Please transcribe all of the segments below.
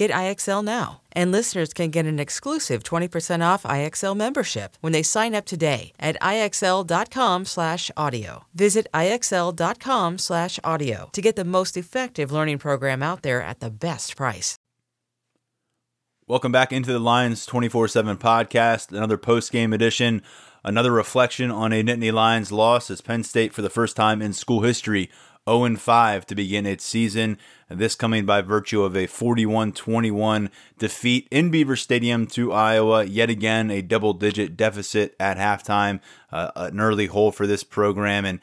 Get IXL now. And listeners can get an exclusive 20% off IXL membership when they sign up today at IXL.com/audio. Visit IXL.com/audio to get the most effective learning program out there at the best price. Welcome back into the Lions 24/7 podcast, another post-game edition, another reflection on a Nittany Lions loss as Penn State for the first time in school history 0 5 to begin its season. This coming by virtue of a 41 21 defeat in Beaver Stadium to Iowa. Yet again, a double digit deficit at halftime. Uh, an early hole for this program. And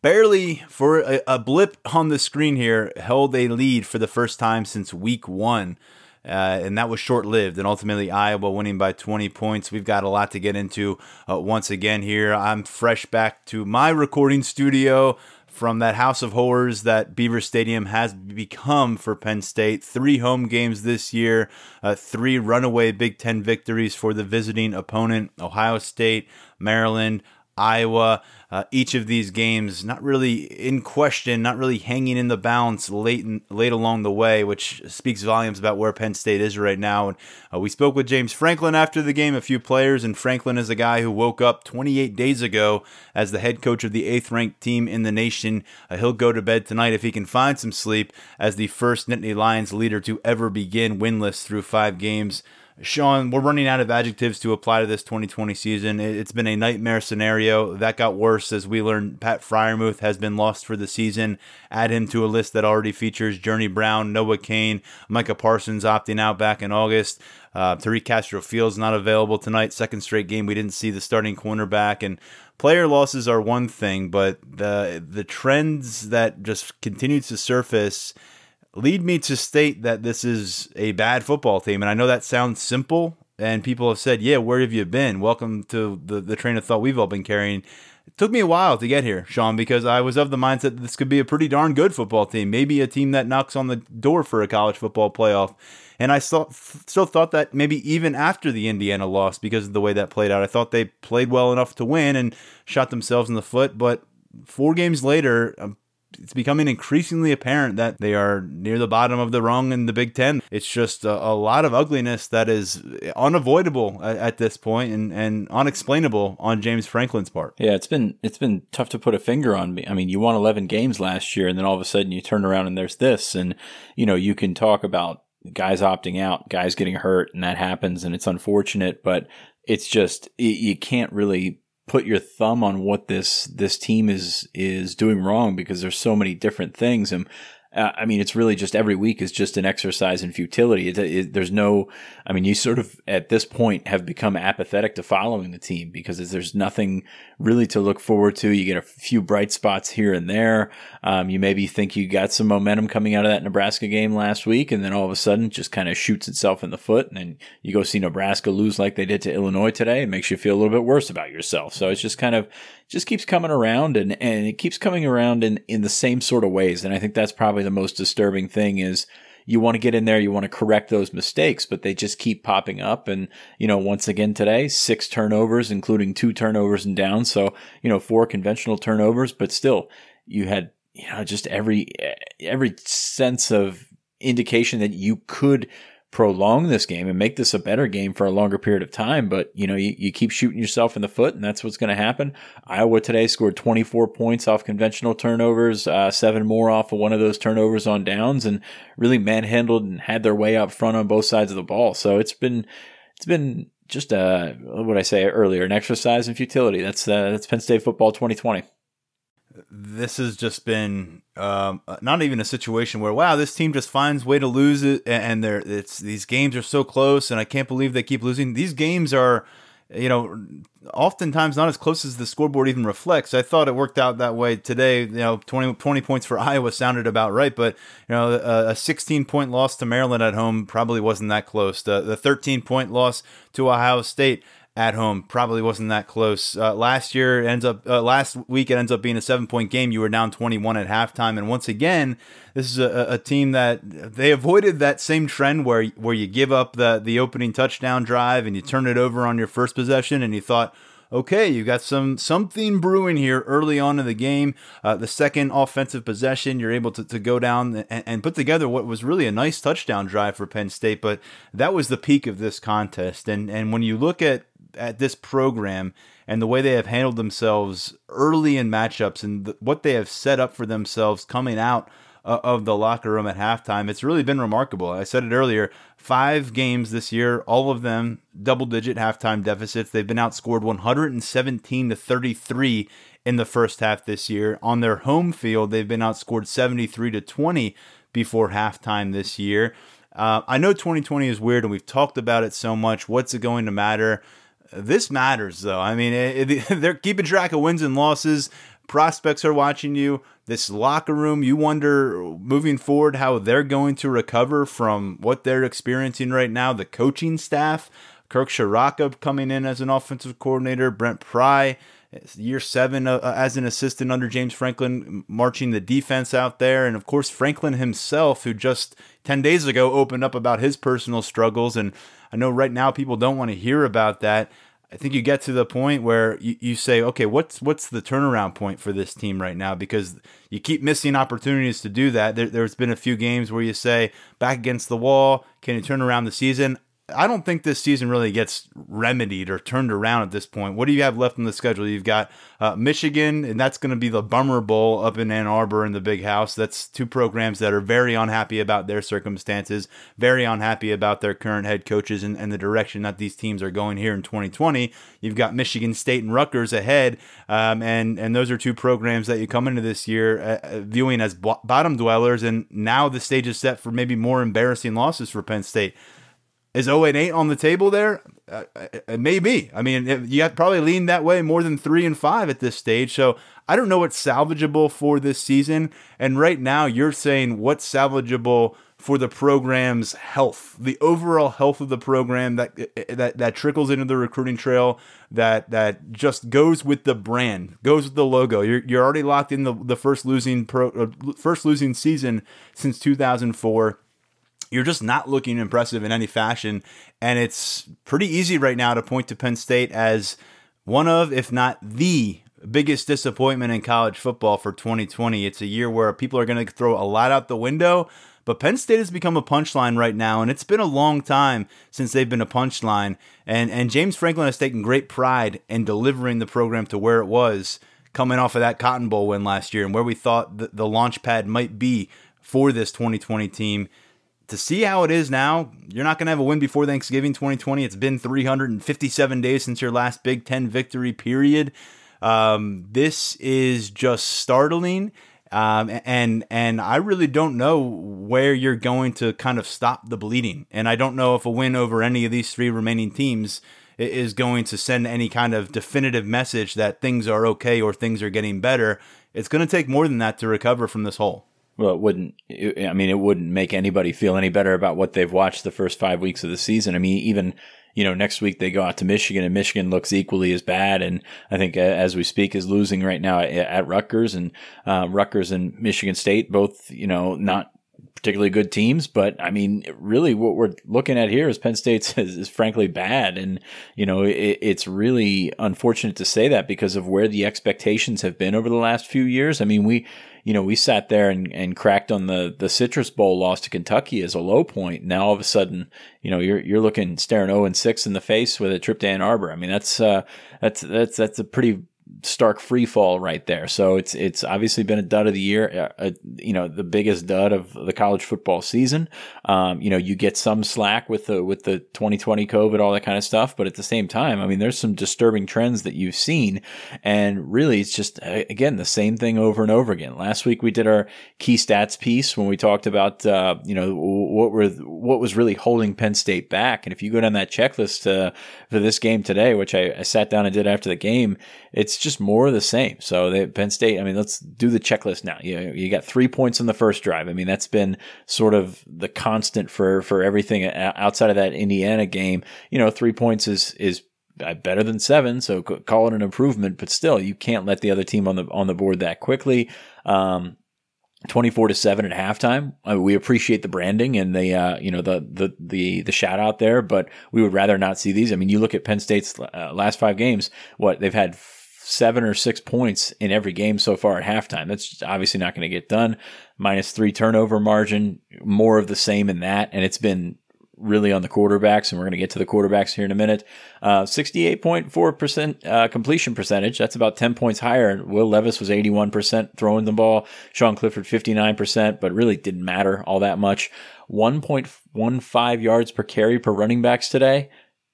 barely for a, a blip on the screen here, held a lead for the first time since week one. Uh, and that was short lived. And ultimately, Iowa winning by 20 points. We've got a lot to get into uh, once again here. I'm fresh back to my recording studio from that house of horrors that Beaver Stadium has become for Penn State. Three home games this year, uh, three runaway Big Ten victories for the visiting opponent Ohio State, Maryland, Iowa. Uh, each of these games not really in question, not really hanging in the balance late in, late along the way, which speaks volumes about where Penn State is right now. And uh, we spoke with James Franklin after the game, a few players, and Franklin is a guy who woke up 28 days ago as the head coach of the eighth ranked team in the nation. Uh, he'll go to bed tonight if he can find some sleep as the first Nittany Lions leader to ever begin winless through five games. Sean, we're running out of adjectives to apply to this 2020 season. It's been a nightmare scenario. That got worse as we learned Pat Freiermuth has been lost for the season. Add him to a list that already features Journey Brown, Noah Cain, Micah Parsons opting out back in August. Uh, Tariq Castro Fields not available tonight. Second straight game we didn't see the starting cornerback and player losses are one thing, but the the trends that just continue to surface lead me to state that this is a bad football team. And I know that sounds simple, and people have said, Yeah, where have you been? Welcome to the, the train of thought we've all been carrying. It took me a while to get here, Sean, because I was of the mindset this could be a pretty darn good football team, maybe a team that knocks on the door for a college football playoff. And I still, still thought that maybe even after the Indiana loss, because of the way that played out, I thought they played well enough to win and shot themselves in the foot. But four games later, I'm it's becoming increasingly apparent that they are near the bottom of the rung in the Big Ten. It's just a, a lot of ugliness that is unavoidable at, at, this point and, and unexplainable on James Franklin's part. Yeah, it's been it's been tough to put a finger on. I mean, you won 11 games last year, and then all of a sudden you turn around and there's this, and you know you can talk about guys opting out, guys getting hurt, and that happens, and it's unfortunate, but it's just you can't really put your thumb on what this this team is is doing wrong because there's so many different things. And uh, I mean, it's really just every week is just an exercise in futility. It, it, there's no, I mean, you sort of at this point have become apathetic to following the team because there's nothing really to look forward to. You get a few bright spots here and there. Um, you maybe think you got some momentum coming out of that Nebraska game last week, and then all of a sudden just kind of shoots itself in the foot. And then you go see Nebraska lose like they did to Illinois today. It makes you feel a little bit worse about yourself. So it's just kind of, just keeps coming around and, and it keeps coming around in, in the same sort of ways. And I think that's probably the most disturbing thing is you want to get in there, you want to correct those mistakes, but they just keep popping up. And, you know, once again today, six turnovers, including two turnovers and down. So, you know, four conventional turnovers, but still you had, you know, just every, every sense of indication that you could prolong this game and make this a better game for a longer period of time. But, you know, you, you keep shooting yourself in the foot, and that's what's going to happen. Iowa today scored 24 points off conventional turnovers, uh, seven more off of one of those turnovers on downs, and really manhandled and had their way up front on both sides of the ball. So it's been, it's been just a, what I say earlier, an exercise in futility. That's, uh, that's Penn State football 2020. This has just been um, not even a situation where wow this team just finds way to lose it and they're it's these games are so close and I can't believe they keep losing. These games are you know oftentimes not as close as the scoreboard even reflects. I thought it worked out that way today. You know 20, 20 points for Iowa sounded about right, but you know a, a 16 point loss to Maryland at home probably wasn't that close. The, the 13 point loss to Ohio State at home probably wasn't that close. Uh, last year ends up uh, last week it ends up being a seven point game. You were down 21 at halftime, and once again, this is a, a, team that they avoided that same trend where where you give up the the opening touchdown drive and you turn it over on your first possession, and you thought. Okay, you got some something brewing here early on in the game. Uh, the second offensive possession, you're able to, to go down and, and put together what was really a nice touchdown drive for Penn State. But that was the peak of this contest. And and when you look at at this program and the way they have handled themselves early in matchups and the, what they have set up for themselves coming out uh, of the locker room at halftime, it's really been remarkable. I said it earlier five games this year, all of them double digit halftime deficits. They've been outscored 117 to 33 in the first half this year. On their home field, they've been outscored 73 to 20 before halftime this year. Uh, I know 2020 is weird and we've talked about it so much. What's it going to matter? This matters, though. I mean, it, it, they're keeping track of wins and losses. Prospects are watching you. This locker room, you wonder moving forward how they're going to recover from what they're experiencing right now. The coaching staff, Kirk Ciarrocca coming in as an offensive coordinator, Brent Pry, year seven uh, as an assistant under James Franklin, marching the defense out there. And of course, Franklin himself, who just 10 days ago opened up about his personal struggles. And I know right now people don't want to hear about that. I think you get to the point where you, you say, okay, what's what's the turnaround point for this team right now? Because you keep missing opportunities to do that. There, there's been a few games where you say, back against the wall, can you turn around the season? I don't think this season really gets remedied or turned around at this point. What do you have left in the schedule? You've got uh, Michigan, and that's going to be the Bummer Bowl up in Ann Arbor in the Big House. That's two programs that are very unhappy about their circumstances, very unhappy about their current head coaches and, and the direction that these teams are going here in 2020. You've got Michigan State and Rutgers ahead, um, and and those are two programs that you come into this year uh, uh viewing as bottom dwellers, and now the stage is set for maybe more embarrassing losses for Penn State. Is 0 and 8 on the table there? Uh, uh maybe. I mean, you have probably leaned that way more than 3 and 5 at this stage. So I don't know what's salvageable for this season. And right now, you're saying what's salvageable for the program's health, the overall health of the program that that that trickles into the recruiting trail, that that just goes with the brand, goes with the logo. You're you're already locked in the the first losing pro, uh, first losing season since 2004 you're just not looking impressive in any fashion. And it's pretty easy right now to point to Penn State as one of, if not the biggest disappointment in college football for 2020. It's a year where people are going to throw a lot out the window. But Penn State has become a punchline right now, and it's been a long time since they've been a punchline. And and James Franklin has taken great pride in delivering the program to where it was, coming off of that Cotton Bowl win last year, and where we thought the, the launch pad might be for this 2020 team to see how it is now, you're not going to have a win before Thanksgiving 2020. It's been 357 days since your last Big Ten victory, period. Um, this is just startling. Um, and and I really don't know where you're going to kind of stop the bleeding. And I don't know if a win over any of these three remaining teams is going to send any kind of definitive message that things are okay or things are getting better. It's going to take more than that to recover from this hole. Well, it wouldn't. I mean, it wouldn't make anybody feel any better about what they've watched the first five weeks of the season. I mean, even you know, next week they go out to Michigan, and Michigan looks equally as bad. And I think, uh, as we speak, is losing right now at, at Rutgers, and uh, Rutgers and Michigan State both, you know, not particularly good teams. But I mean, really, what we're looking at here is Penn State is, is frankly bad, and you know, it, it's really unfortunate to say that because of where the expectations have been over the last few years. I mean, we you know, we sat there and, and cracked on the, the Citrus Bowl loss to Kentucky as a low point. Now all of a sudden, you know, you're you're looking staring 0 and 6 in the face with a trip to Ann Arbor. I mean, that's uh, that's that's that's a pretty stark free fall right there. So it's it's obviously been a dud of the year, uh, uh, you know, the biggest dud of the college football season. Um, you know, you get some slack with the with the 2020 COVID, all that kind of stuff, but at the same time, I mean, there's some disturbing trends that you've seen, and really, it's just again the same thing over and over again. Last week we did our key stats piece when we talked about uh, you know what were what was really holding Penn State back, and if you go down that checklist uh, for this game today, which I, I sat down and did after the game, it's just more of the same. So they, Penn State, I mean, let's do the checklist now. You, you got three points on the first drive. I mean, that's been sort of the constant for, for everything outside of that Indiana game. You know, three points is, is better than seven, so call it an improvement. But still, you can't let the other team on the on the board that quickly. Um, 24 to 7 at halftime. I mean, we appreciate the branding and the uh, you know the the the the shout out there, but we would rather not see these. I mean, you look at Penn State's uh, last 5 games, what they've had 7 or 6 points in every game so far at halftime. That's obviously not going to get done. Minus 3 turnover margin, more of the same in that and it's been really on the quarterbacks, and we're going to get to the quarterbacks here in a minute. Uh, 68.4% uh, completion percentage. That's about 10 points higher. Will Levis was 81% throwing the ball. Sean Clifford 59%, but really didn't matter all that much. 1.15 yards per carry per running backs today.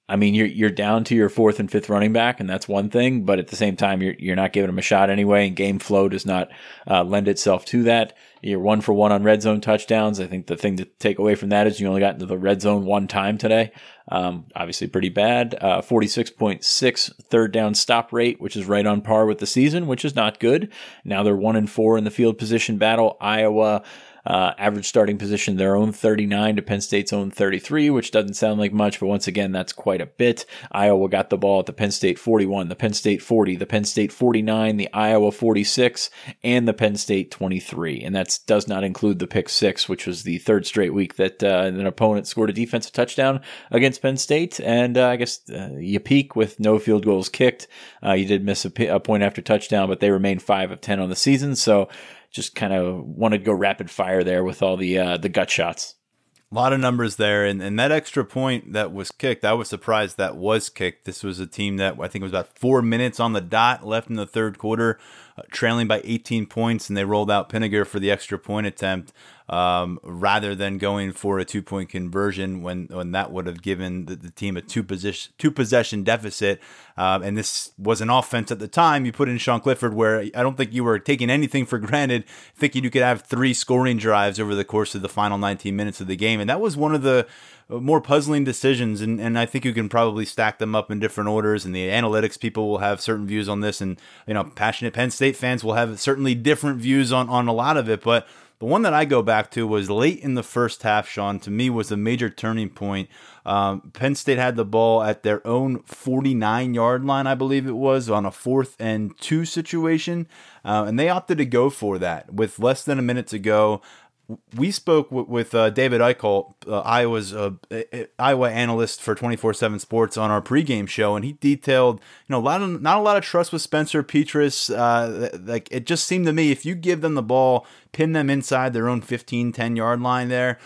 I mean, you're you're down to your fourth and fifth running back, and that's one thing. But at the same time, you're you're not giving them a shot anyway, and game flow does not uh, lend itself to that. You're one for one on red zone touchdowns. I think the thing to take away from that is you only got into the red zone one time today. Um, obviously, pretty bad. Uh, 46.6 third down stop rate, which is right on par with the season, which is not good. Now they're one and four in the field position battle. Iowa uh, average starting position, their own 39 to Penn State's own 33, which doesn't sound like much, but once again, that's quite a bit. Iowa got the ball at the Penn State 41, the Penn State 40, the Penn State 49, the Iowa 46, and the Penn State 23. And that does not include the pick six, which was the third straight week that uh, an opponent scored a defensive touchdown against Penn State. And uh, I guess uh, you peak with no field goals kicked. Uh, you did miss a, p- a point after touchdown, but they remain 5 of 10 on the season. So just kind of wanted to go rapid fire there with all the uh, the gut shots. A lot of numbers there, and, and that extra point that was kicked, I was surprised that was kicked. This was a team that I think was about four minutes on the dot left in the third quarter, uh, trailing by 18 points, and they rolled out Pinegar for the extra point attempt um, rather than going for a two point conversion when when that would have given the, the team a two position two possession deficit. Um, and this was an offense at the time. You put in Sean Clifford, where I don't think you were taking anything for granted, thinking you could have three scoring drives over the course of the final 19 minutes of the game, and that was one of the more puzzling decisions. And, and I think you can probably stack them up in different orders. And the analytics people will have certain views on this. And you know passionate Penn State fans will have certainly different views on on a lot of it. But the one that I go back to was late in the first half, Sean, to me was a major turning point. Um, Penn State had the ball at their own 49 yard line, I believe it was, on a fourth and two situation. Uh, and they opted to go for that with less than a minute to go we spoke with, with uh, David Eichholt, uh, Iowa's uh, Iowa analyst for twenty four seven Sports, on our pregame show, and he detailed, you know, a lot of not a lot of trust with Spencer Petras. Uh, like it just seemed to me, if you give them the ball, pin them inside their own 15, 10 yard line there,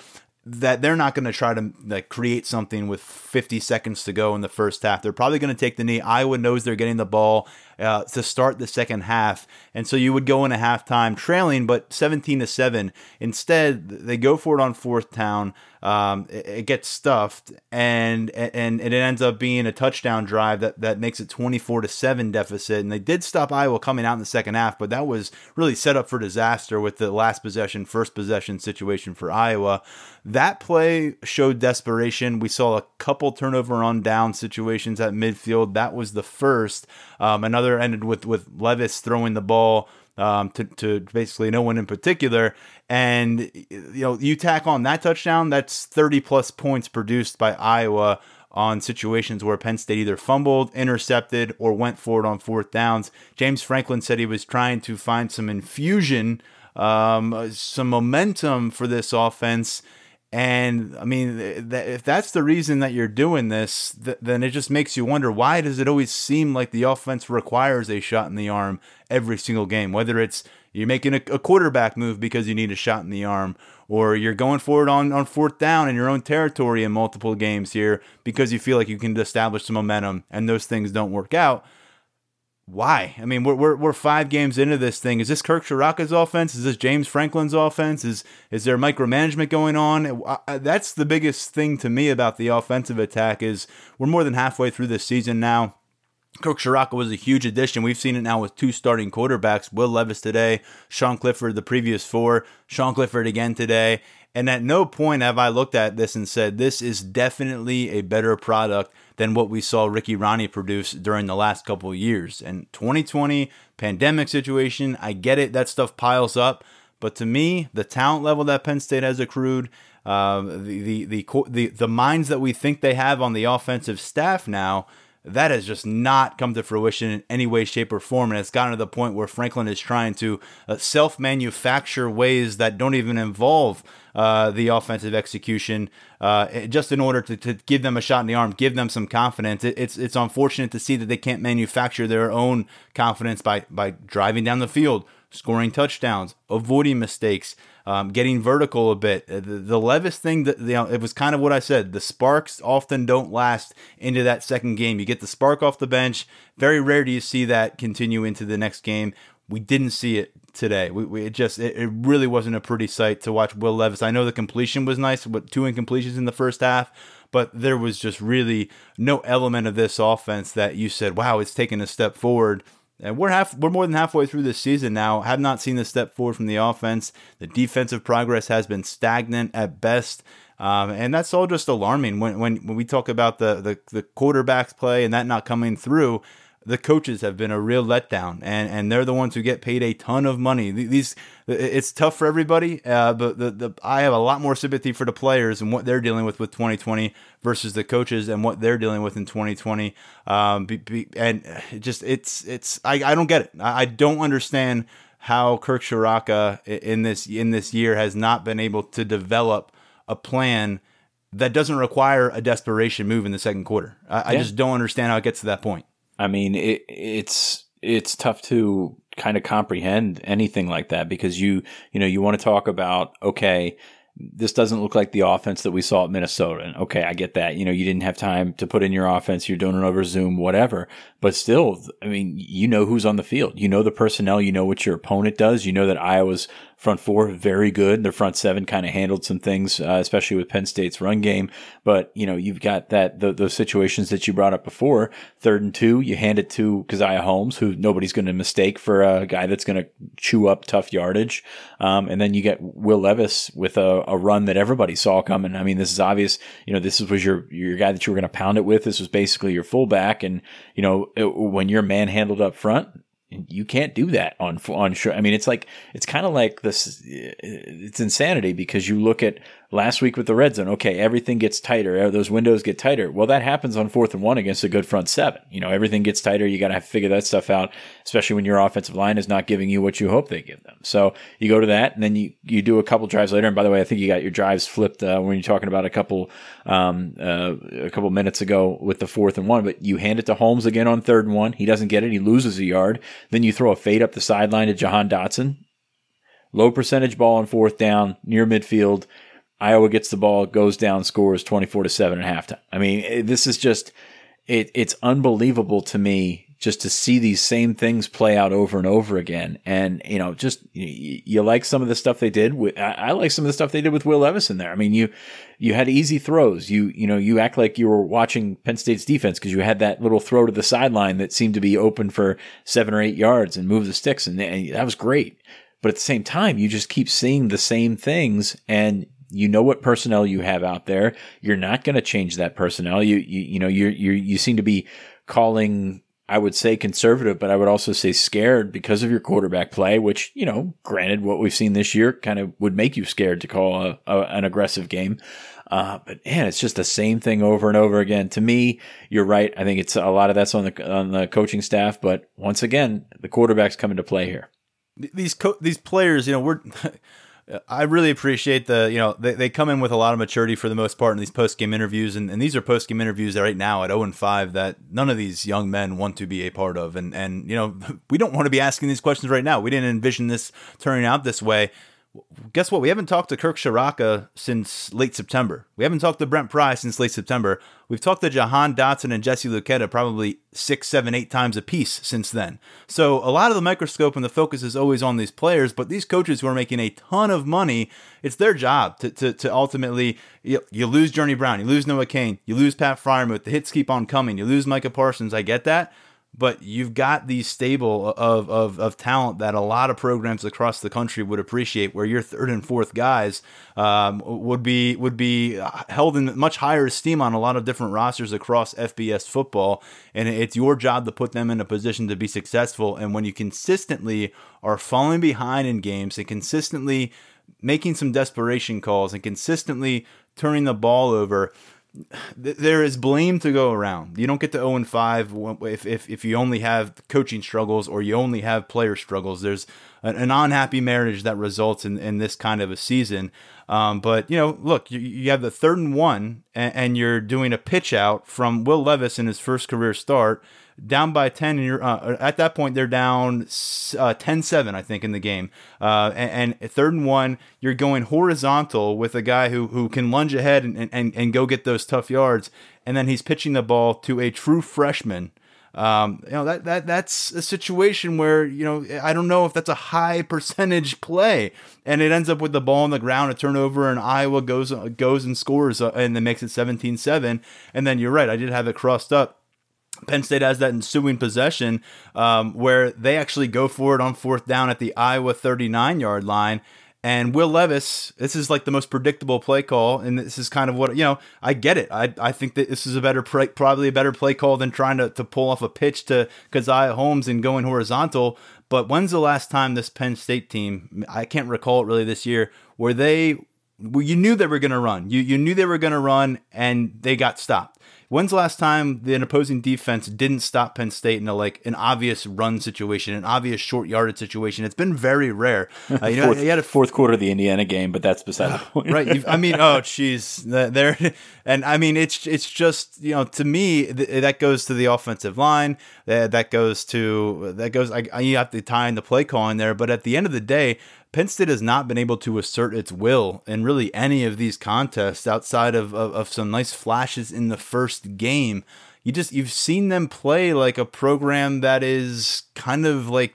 that they're not going to try to like create something with 50 seconds to go in the first half. They're probably going to take the knee. Iowa knows they're getting the ball uh, to start the second half, and so you would go in a halftime trailing, but 17 to seven. Instead, they go for it on fourth down. Um, it, it, gets stuffed, and and it ends up being a touchdown drive that, that makes it 24 to seven deficit. And they did stop Iowa coming out in the second half, but that was really set up for disaster with the last possession, first possession situation for Iowa. That play showed desperation. We saw a couple turnover on down situations at midfield. That was the first. Um, another ended with with Levis throwing the ball um, to, to basically no one in particular. And you know, you tack on that touchdown, that's 30 plus points produced by Iowa on situations where Penn State either fumbled, intercepted, or went for it on fourth downs. James Franklin said he was trying to find some infusion, um, some momentum for this offense and I mean, if that's the reason that you're doing this, then it just makes you wonder why does it always seem like the offense requires a shot in the arm every single game? Whether it's you're making a, quarterback move because you need a shot in the arm, or you're going forward on, on fourth down in your own territory in multiple games here because you feel like you can establish some momentum and those things don't work out. why? I mean, we're, we're, we're five games into this thing. Is this Kirk Ciarrocca's offense? Is this James Franklin's offense? Is is there micromanagement going on? That's the biggest thing to me about the offensive attack. Is we're more than halfway through this season now. Kirk Ciarrocca was a huge addition. We've seen it now with two starting quarterbacks, Will Levis today, Sean Clifford the previous four, Sean Clifford again today. And at no point have I looked at this and said, this is definitely a better product than what we saw Ricky Rahne produce during the last couple of years. And 2020 pandemic situation, I get it, that stuff piles up. But to me, the talent level that Penn State has accrued, uh, the, the, the, the, the minds that we think they have on the offensive staff now, that has just not come to fruition in any way, shape, or form. And it's gotten to the point where Franklin is trying to uh, self manufacture ways that don't even involve uh, the offensive execution uh, just in order to, to give them a shot in the arm, give them some confidence. It, it's, it's unfortunate to see that they can't manufacture their own confidence by, by driving down the field, scoring touchdowns, avoiding mistakes um, getting vertical a bit. Uh, the, the Levis thing, that, you know, it was kind of what I said. The sparks often don't last into that second game. You get the spark off the bench. Very rare do you see that continue into the next game. We didn't see it today. We, we it just it, it, really wasn't a pretty sight to watch Will Levis. I know the completion was nice, but two incompletions in the first half, but there was just really no element of this offense that you said, "Wow, it's taken a step forward." And we're half we're more than halfway through this season now. Have not seen a step forward from the offense. The defensive progress has been stagnant at best. Um, and that's all just alarming when, when, when we talk about the, the, the quarterback's play and that not coming through the coaches have been a real letdown, and, and they're the ones who get paid a ton of money. These it's tough for everybody, uh, but the, the I have a lot more sympathy for the players and what they're dealing with with 2020 versus the coaches and what they're dealing with in 2020. Um, be, be, and just it's it's I, I don't get it. I, I don't understand how Kirk Ciarrocca in this in this year has not been able to develop a plan that doesn't require a desperation move in the second quarter. I, yeah. I just don't understand how it gets to that point. I mean, it, it's it's tough to kind of comprehend anything like that because you you know you want to talk about okay this doesn't look like the offense that we saw at Minnesota. And okay, I get that. You know, you didn't have time to put in your offense. You're doing it over Zoom, whatever. But still, I mean, you know who's on the field. You know the personnel. You know what your opponent does. You know that Iowa's front four very good. Their front seven kind of handled some things, uh, especially with Penn State's run game. But you know, you've got that the, those situations that you brought up before. Third and two, you hand it to Caziah Holmes, who nobody's going to mistake for a guy that's going to chew up tough yardage. Um, and then you get Will Levis with a, a, run that everybody saw coming. I mean, this is obvious. You know, this was your your guy that you were going to pound it with. This was basically your fullback, and you know, it, when you're manhandled up front, you can't do that on on show. I mean, it's like it's kind of like this. It's insanity because you look at last week with the red zone. Okay, everything gets tighter. Those windows get tighter. Well, that happens on fourth and one against a good front seven. You know, everything gets tighter. You got to figure that stuff out, especially when your offensive line is not giving you what you hope they give them. So you go to that, and then you you do a couple drives later. And by the way, I think you got your drives flipped uh, when you're talking about a couple um, uh, a couple minutes ago with the fourth and one. But you hand it to Holmes again on third and one. He doesn't get it. He loses a yard. Then you throw a fade up the sideline to Jahan Dotson. Low percentage ball on fourth down near midfield Iowa gets the ball, goes down, scores 24 to 7 at halftime. I mean, eh, this is just, it, it's unbelievable to me just to see these same things play out over and over again. And, you know, just, you, you like some of the stuff they did with, I, I, like some of the stuff they did with Will Levis in there. I mean, you, you had easy throws. You, you know, you act like you were watching Penn State's defense because you had that little throw to the sideline that seemed to be open for seven or eight yards and move the sticks. And, and that was great. But at the same time, you just keep seeing the same things and you know what personnel you have out there. You're not going to change that personnel. You, you, you know, you you you seem to be calling, I would say conservative, but I would also say scared because of your quarterback play, which, you know, granted what we've seen this year kind of would make you scared to call a, a, an aggressive game. Uh, but man, it's just the same thing over and over again. To me, you're right. I think it's a lot of that's on the on the coaching staff, but once again, the quarterback's come into play here. These co- these players, you know, we're I really appreciate the, you know, they, they come in with a lot of maturity for the most part in these post game interviews. And, and these are post game interviews right now at 0 and 5 that none of these young men want to be a part of. And, and, you know, we don't want to be asking these questions right now. We didn't envision this turning out this way. Guess what? We haven't talked to Kirk Ciarrocca since late September. We haven't talked to Brent Pry since late September. We've talked to Jahan Dotson and Jesse Luketa probably six, seven, eight times a piece since then. So a lot of the microscope and the focus is always on these players, but these coaches who are making a ton of money, it's their job to, to, to ultimately, you, you lose Journey Brown, you lose Noah Cain, you lose Pat Freiermuth, the hits keep on coming, you lose Micah Parsons. I get that but you've got these stable of, of, of talent that a lot of programs across the country would appreciate where your third and fourth guys um, would be would be held in much higher esteem on a lot of different rosters across FBS football. And it's your job to put them in a position to be successful. And when you consistently are falling behind in games and consistently making some desperation calls and consistently turning the ball over there is blame to go around. You don't get to 0 and 5 if, if, if you only have coaching struggles or you only have player struggles. There's an, an unhappy marriage that results in, in this kind of a season. Um, but, you know, look, you, you have the third and one, and, and, you're doing a pitch out from Will Levis in his first career start down by 10 and you're uh, at that point they're down uh, 10-7 i think in the game. Uh, and, and, third and one you're going horizontal with a guy who, who can lunge ahead and, and, and go get those tough yards. And then he's pitching the ball to a true freshman. Um, you know that that that's a situation where you know I don't know if that's a high percentage play, and it ends up with the ball on the ground, a turnover, and Iowa goes goes and scores, uh, and then makes it 17-7. And then you're right, I did have it crossed up Penn State has that ensuing possession um, where they actually go for it on fourth down at the Iowa 39 yard line. And Will Levis, this is like the most predictable play call, and this is kind of what you know. I get it. I, I think that this is a better, probably a better play call than trying to, to pull off a pitch to Caziah Holmes and going horizontal. But when's the last time this Penn State team? I can't recall it really this year, where they, well, you knew they were going to run. You you knew they were going to run, and they got stopped. When's the last time the opposing defense didn't stop Penn State in a like an obvious run situation, an obvious short yarded situation? It's been very rare. Uh, you know, fourth, you had a fourth quarter of the Indiana game, but that's beside the point. right? I mean, oh, jeez, there, and I mean, it's it's just you know, to me, th- that goes to the offensive line. That that goes to that goes. I, you have to tie in the play calling there, but at the end of the day, Penn State has not been able to assert its will in really any of these contests outside of, of, of, some nice flashes in the first game. You just you've seen them play like a program that is kind of like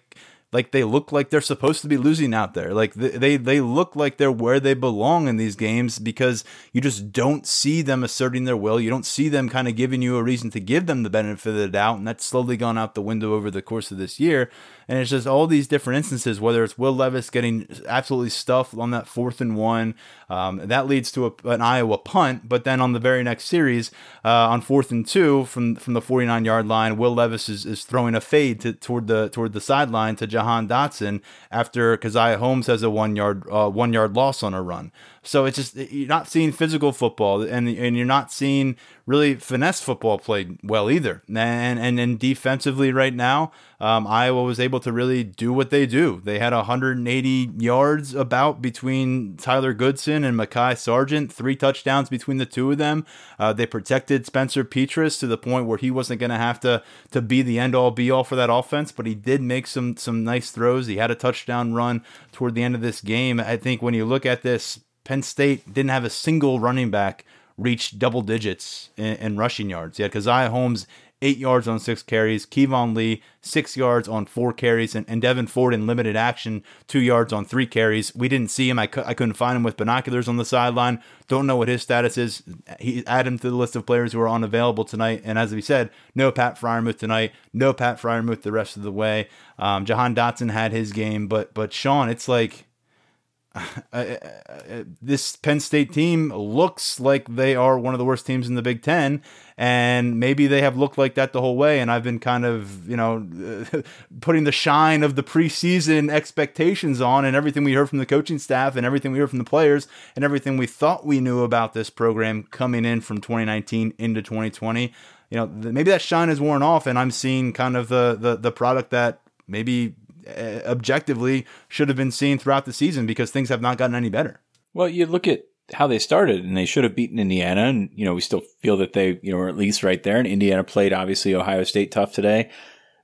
like they look like they're supposed to be losing out there. Like they they look like they're where they belong in these games because you just don't see them asserting their will. You don't see them kind of giving you a reason to give them the benefit of the doubt, and that's slowly gone out the window over the course of this year. And it's just all these different instances, whether it's Will Levis getting absolutely stuffed on that fourth and one, um, that leads to a, an Iowa punt. But then on the very next series, uh, on fourth and two from from the 49 yard line, Will Levis is, is throwing a fade to, toward the toward the sideline to Jahan Dotson after Caziah Holmes has a one yard uh, one yard loss on a run. So it's just you're not seeing physical football, and and you're not seeing really finesse football played well either. And and then defensively right now, um, Iowa was able to really do what they do. They had 180 yards about between Tyler Goodson and Mekhi Sargent, three touchdowns between the two of them. Uh, they protected Spencer Petras to the point where he wasn't going to have to to be the end all be all for that offense, but he did make some some nice throws. He had a touchdown run toward the end of this game. I think when you look at this Penn State didn't have a single running back reach double digits in, in rushing yards. Yeah, Caziah Holmes eight yards on six carries, Keyvone Lee six yards on four carries, and, and Devyn Ford in limited action two yards on three carries. We didn't see him. I, cu- I couldn't find him with binoculars on the sideline. Don't know what his status is. He add him to the list of players who are unavailable tonight. And as we said, no Pat Freiermuth tonight. No Pat Freiermuth the rest of the way. Um, Jahan Dotson had his game, but but Sean, it's like uh, uh, this Penn State team looks like they are one of the worst teams in the Big Ten, and maybe they have looked like that the whole way. And I've been kind of, you know, putting the shine of the preseason expectations on, and everything we heard from the coaching staff, and everything we heard from the players, and everything we thought we knew about this program coming in from 2019 into 2020. You know, maybe that shine is worn off, and I'm seeing kind of the the, the product that maybe uh, objectively should have been seen throughout the season because things have not gotten any better. Well, you look at how they started and they should have beaten Indiana and you know we still feel that they you know are at least right there and Indiana played obviously Ohio State tough today.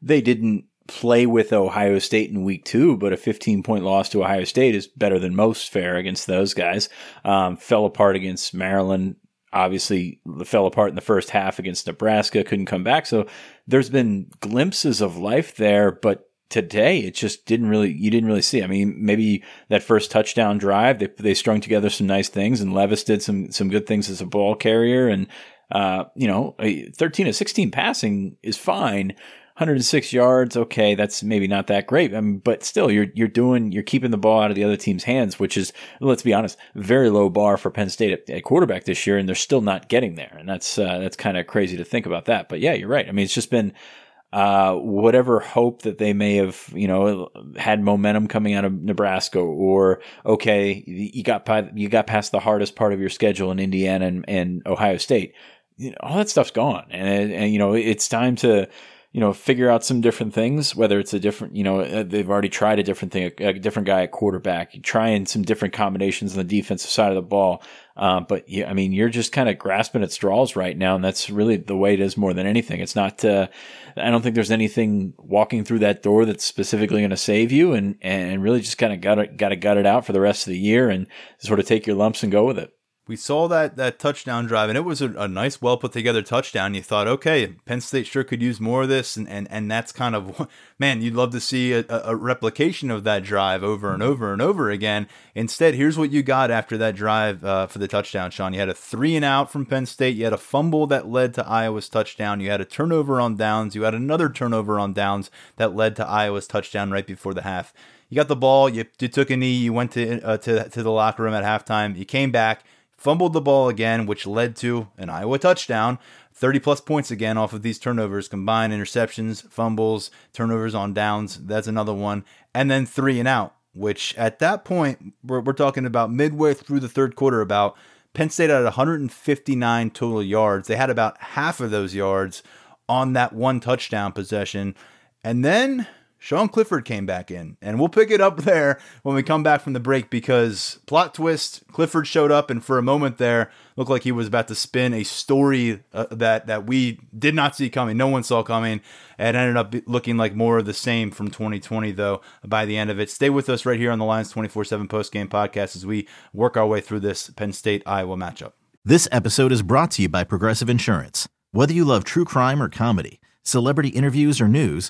They didn't play with Ohio State in week two, but a 15 point loss to Ohio State is better than most fair against those guys. Um, fell apart against Maryland. Obviously, fell apart in the first half against Nebraska, couldn't come back. So there's been glimpses of life there, but today it just didn't really you didn't really see. I mean, maybe that first touchdown drive they they strung together some nice things, and Levis did some some good things as a ball carrier, and uh, you know, 13 to 16 passing is fine. 106 yards, okay, that's maybe not that great. I mean, but still, you're you're doing you're keeping the ball out of the other team's hands, which is let's be honest, very low bar for Penn State at, at quarterback this year, and they're still not getting there, and that's uh, that's kind of crazy to think about that. But yeah, you're right. I mean, it's just been uh, whatever hope that they may have, you know, had momentum coming out of Nebraska, or okay, you got by, you got past the hardest part of your schedule in Indiana and, and Ohio State. You know, all that stuff's gone, and, and you know it's time to you know, figure out some different things, whether it's a different, you know, uh, they've already tried a different thing, a, different guy at quarterback, trying some different combinations on the defensive side of the ball. Uh, but yeah, I mean, you're just kind of grasping at straws right now. And that's really the way it is more than anything. It's not, uh, I don't think there's anything walking through that door that's specifically going to save you and, and really just kind of got to, got to gut it out for the rest of the year and sort of take your lumps and go with it we saw that that touchdown drive, and it was a, a nice, well put together touchdown. You thought, okay, Penn State sure could use more of this, and and, and that's kind of man, you'd love to see a, a replication of that drive over and over and over again. Instead, here's what you got after that drive uh, for the touchdown, Sean. You had a three and out from Penn State. You had a fumble that led to Iowa's touchdown. You had a turnover on downs. You had another turnover on downs that led to Iowa's touchdown right before the half. You got the ball. You, you took a knee. You went to uh, to to the locker room at halftime. You came back fumbled the ball again, which led to an Iowa touchdown. 30 plus points again off of these turnovers combined interceptions, fumbles, turnovers on downs. That's another one. And then three and out, which at that point, we're, we're talking about midway through the third quarter, about Penn State had 159 total yards. They had about half of those yards on that one touchdown possession. And then Sean Clifford came back in, and we'll pick it up there when we come back from the break because plot twist: Clifford showed up, and for a moment there, looked like he was about to spin a story uh, that that we did not see coming, no one saw coming. It ended up looking like more of the same from 2020, though. By the end of it, stay with us right here on the Lions 24/7 post game podcast as we work our way through this Penn State Iowa matchup. This episode is brought to you by Progressive Insurance. Whether you love true crime or comedy, celebrity interviews or news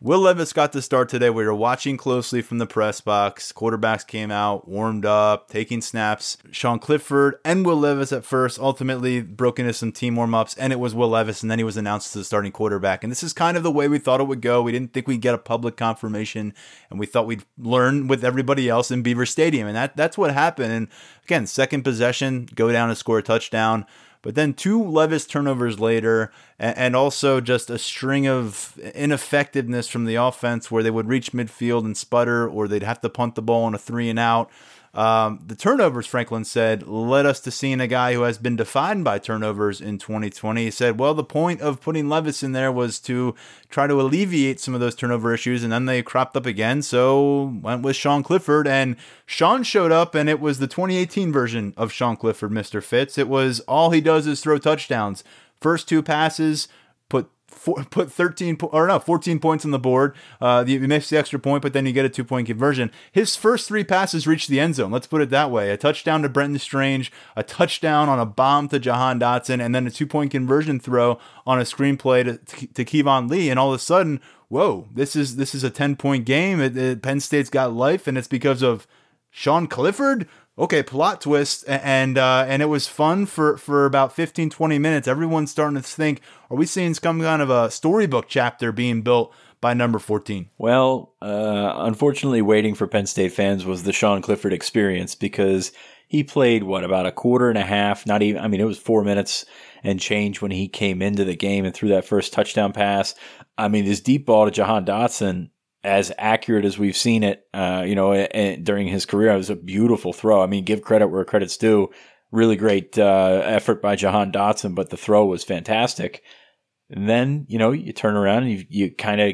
Will Levis got the start today. We were watching closely from the press box. Quarterbacks came out, warmed up, taking snaps. Sean Clifford and Will Levis at first, ultimately broke into some team warm ups, and it was Will Levis, and then he was announced as the starting quarterback. And this is kind of the way we thought it would go. We didn't think we'd get a public confirmation, and we thought we'd learn with everybody else in Beaver Stadium. And that, that's what happened. And again, second possession, go down and score a touchdown. But then two Levis turnovers later, and also just a string of ineffectiveness from the offense where they would reach midfield and sputter, or they'd have to punt the ball on a three and out. Um, the turnovers, Franklin said, led us to seeing a guy who has been defined by turnovers in 2020. He said, well, the point of putting Levis in there was to try to alleviate some of those turnover issues, and then they cropped up again. So went with Sean Clifford, and Sean showed up, and it was the 2018 version of Sean Clifford, Mr. Fitz. It was all he does is throw touchdowns. First two passes, put four, put 13 or no 14 points on the board. Uh, you miss the extra point, but then you get a two point conversion. His first three passes reached the end zone. Let's put it that way: a touchdown to Brenton Strange, a touchdown on a bomb to Jahan Dotson, and then a two point conversion throw on a screenplay to, to Keyvone Lee. And all of a sudden, whoa, this is this is a 10 point game. It, it, Penn State's got life, and it's because of Sean Clifford okay, plot twist, and uh, and it was fun for for about 15, 20 minutes. Everyone's starting to think, are we seeing some kind of a storybook chapter being built by number 14? Well, uh, unfortunately, waiting for Penn State fans was the Sean Clifford experience because he played what about a quarter and a half, not even. I mean, it was four minutes and change when he came into the game and threw that first touchdown pass. I mean, this deep ball to Jahan Dotson as accurate as we've seen it, uh, you know, during his career. It was a beautiful throw. I mean, give credit where credit's due. Really great uh, effort by Jahan Dotson, but the throw was fantastic. And then, you know, you turn around and you, you kind of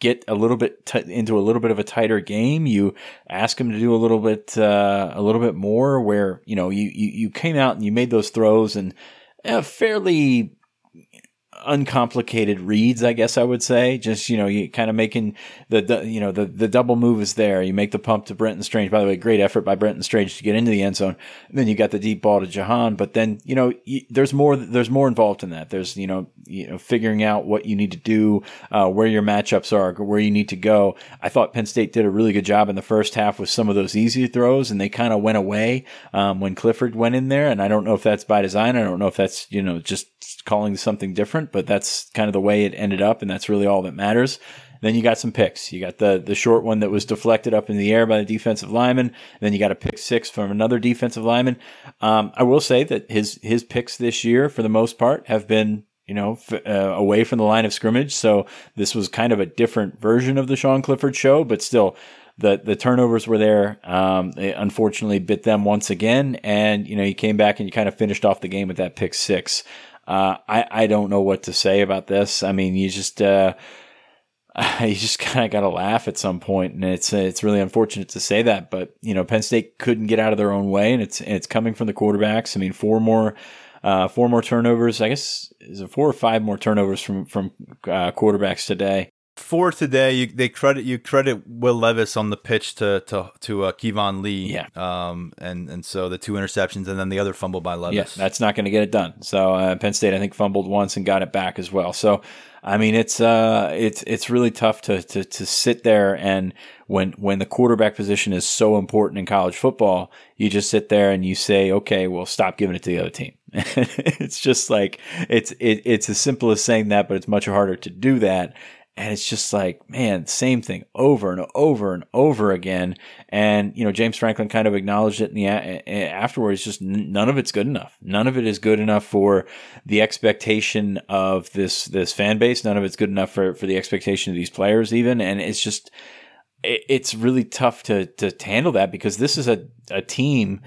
get a little bit t- into a little bit of a tighter game. You ask him to do a little bit, uh, a little bit more where, you know, you, you, you came out and you made those throws and a fairly uncomplicated reads, I guess I would say. Just you know, you kind of making the, the, you know the the double move is there. You make the pump to Brenton Strange. By the way, great effort by Brenton Strange to get into the end zone. And then you got the deep ball to Jahan. But then you know you, there's more there's more involved in that. There's you know you know figuring out what you need to do, uh, where your matchups are, where you need to go. I thought Penn State did a really good job in the first half with some of those easy throws, and they kind of went away um, when Clifford went in there. And I don't know if that's by design. I don't know if that's you know just calling something different, but that's kind of the way it ended up, and that's really all that matters. Then you got some picks. You got the the short one that was deflected up in the air by the defensive lineman. Then you got a pick six from another defensive lineman. Um, I will say that his his picks this year, for the most part, have been you know f- uh, away from the line of scrimmage. So this was kind of a different version of the Sean Clifford show, but still. The, the turnovers were there. Um, unfortunately bit them once again, and you know you came back and you kind of finished off the game with that pick six. Uh, I I don't know what to say about this. I mean, you just uh, you just kind of got to laugh at some point, and it's it's really unfortunate to say that, but you know, Penn State couldn't get out of their own way, and it's it's coming from the quarterbacks. I mean, four more. Uh, four more turnovers. I guess is it four or five more turnovers from from uh, quarterbacks today for today, you, they credit you credit Will Levis on the pitch to to to uh, Keyvone Lee. Yeah. Um. And and so the two interceptions and then the other fumble by Levis. Yeah, that's not going to get it done. So uh, Penn State, I think, fumbled once and got it back as well. So I mean, it's uh, it's it's really tough to to to sit there and when when the quarterback position is so important in college football, you just sit there and you say, okay, well, stop giving it to the other team. it's just like it's it, it's as simple as saying that, but it's much harder to do that. And it's just like, man, same thing over and over and over again. And, you know, James Franklin kind of acknowledged it in the afterwards, just none of it's good enough. None of it is good enough for the expectation of this, this fan base. None of it's good enough for, for the expectation of these players even. And it's just, it's really tough to, to handle that because this is a, a team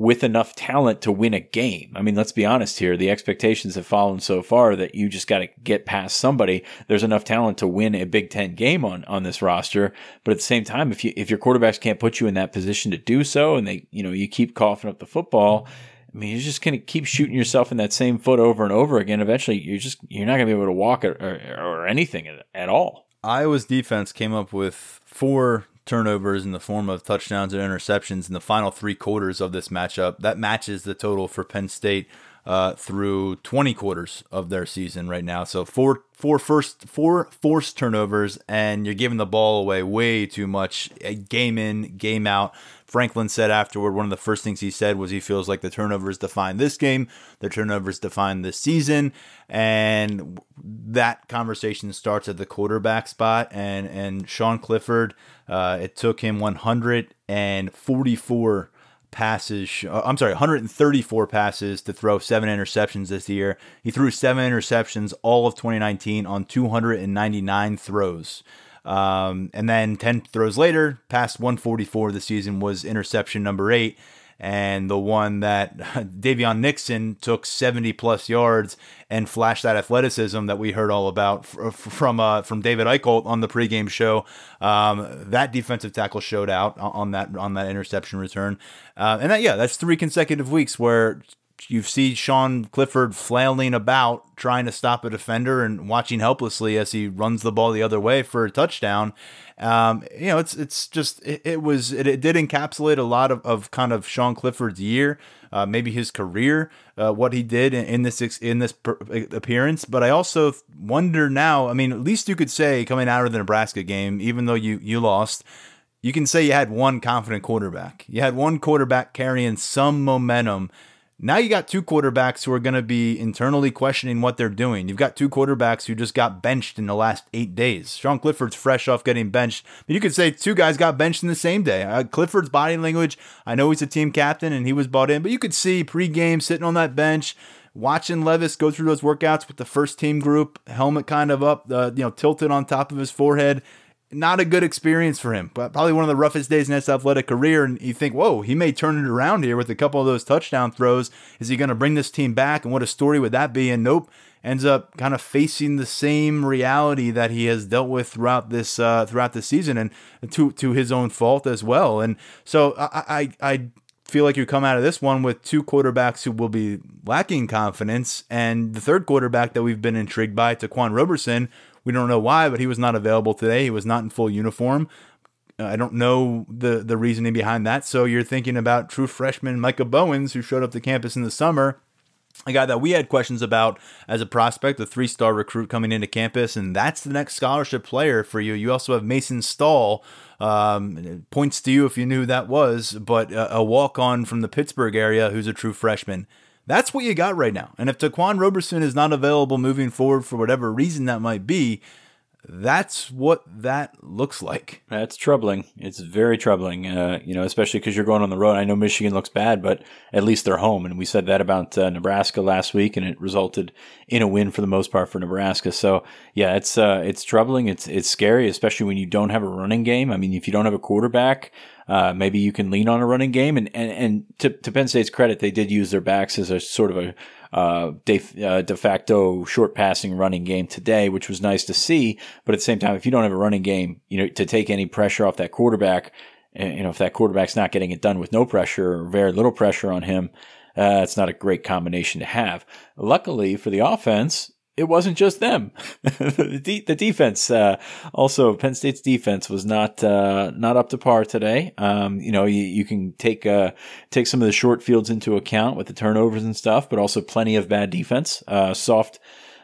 with enough talent to win a game. I mean, let's be honest here. The expectations have fallen so far that you just got to get past somebody. There's enough talent to win a Big Ten game on, on this roster. But at the same time, if you, if your quarterbacks can't put you in that position to do so and they, you know, you keep coughing up the football, I mean, you're just going to keep shooting yourself in that same foot over and over again. Eventually, you're just, you're not going to be able to walk or, or, or anything at all. Iowa's defense came up with four turnovers in the form of touchdowns and interceptions in the final three quarters of this matchup. That matches the total for Penn State. Uh, through 20 quarters of their season right now. So four four first four forced turnovers, and you're giving the ball away way too much, game in, game out. Franklin said afterward, one of the first things he said was he feels like the turnovers define this game, the turnovers define this season, and that conversation starts at the quarterback spot. And and Sean Clifford, uh, it took him 144 passes. Uh, I'm sorry, 134 passes to throw seven interceptions this year. He threw seven interceptions all of 2019 on 299 throws. Um, and then 10 throws later, past 144 the season was interception number eight. And the one that Daviyon Nixon took 70 plus yards and flashed that athleticism that we heard all about from uh, from David Eicholt on the pregame show. Um, that defensive tackle showed out on that on that interception return, uh, and that yeah, that's three consecutive weeks where you see Sean Clifford flailing about trying to stop a defender and watching helplessly as he runs the ball the other way for a touchdown. Um, you know, it's it's just it, it was it, it, did encapsulate a lot of, of kind of Sean Clifford's year, uh, maybe his career, uh, what he did in, in this in this per- appearance. But I also wonder now. I mean, at least you could say coming out of the Nebraska game, even though you you lost. You can say you had one confident quarterback. You had one quarterback carrying some momentum now you got two quarterbacks who are going to be internally questioning what they're doing. You've got two quarterbacks who just got benched in the last eight days. Sean Clifford's fresh off getting benched. But you could say two guys got benched in the same day. Uh, Clifford's body language, I know he's a team captain and he was bought in, but you could see pregame sitting on that bench, watching Levis go through those workouts with the first team group, helmet kind of up, uh, you know, tilted on top of his forehead not a good experience for him, but probably one of the roughest days in his athletic career. And you think, whoa, he may turn it around here with a couple of those touchdown throws. Is he going to bring this team back? And what a story would that be? And nope, ends up kind of facing the same reality that he has dealt with throughout this uh, throughout the season, and to to his own fault as well. And so I, I I feel like you come out of this one with two quarterbacks who will be lacking confidence, and the third quarterback that we've been intrigued by, Ta'Quan Roberson we don't know why, but he was not available today. He was not in full uniform. Uh, I don't know the the reasoning behind that. So you're thinking about true freshman Micah Bowens, who showed up to campus in the summer. A guy that we had questions about as a prospect, a three star recruit coming into campus, and that's the next scholarship player for you. You also have Mason Stahl, um, points to you if you knew who that was, but a, a walk on from the Pittsburgh area who's a true freshman. That's what you got right now. And if Ta'Quan Roberson is not available moving forward for whatever reason that might be, that's what that looks like. That's troubling. It's very troubling, uh, you know, especially because you're going on the road. I know Michigan looks bad, but at least they're home. And we said that about uh, Nebraska last week, and it resulted in a win for the most part for Nebraska. So yeah, it's uh, it's troubling. It's it's scary, especially when you don't have a running game. I mean, if you don't have a quarterback, uh, maybe you can lean on a running game. And and, and to, to Penn State's credit, they did use their backs as a sort of a uh, de, uh, de facto short passing running game today, which was nice to see. But at the same time, if you don't have a running game, you know, to take any pressure off that quarterback, eh, you know, if that quarterback's not getting it done with no pressure or very little pressure on him, uh, it's not a great combination to have. Luckily for the offense, it wasn't just them. the, de- the, defense, uh, also Penn State's defense was not uh, not up to par today. Um, you know, you, you can take uh, take some of the short fields into account with the turnovers and stuff, but also plenty of bad defense. Uh, soft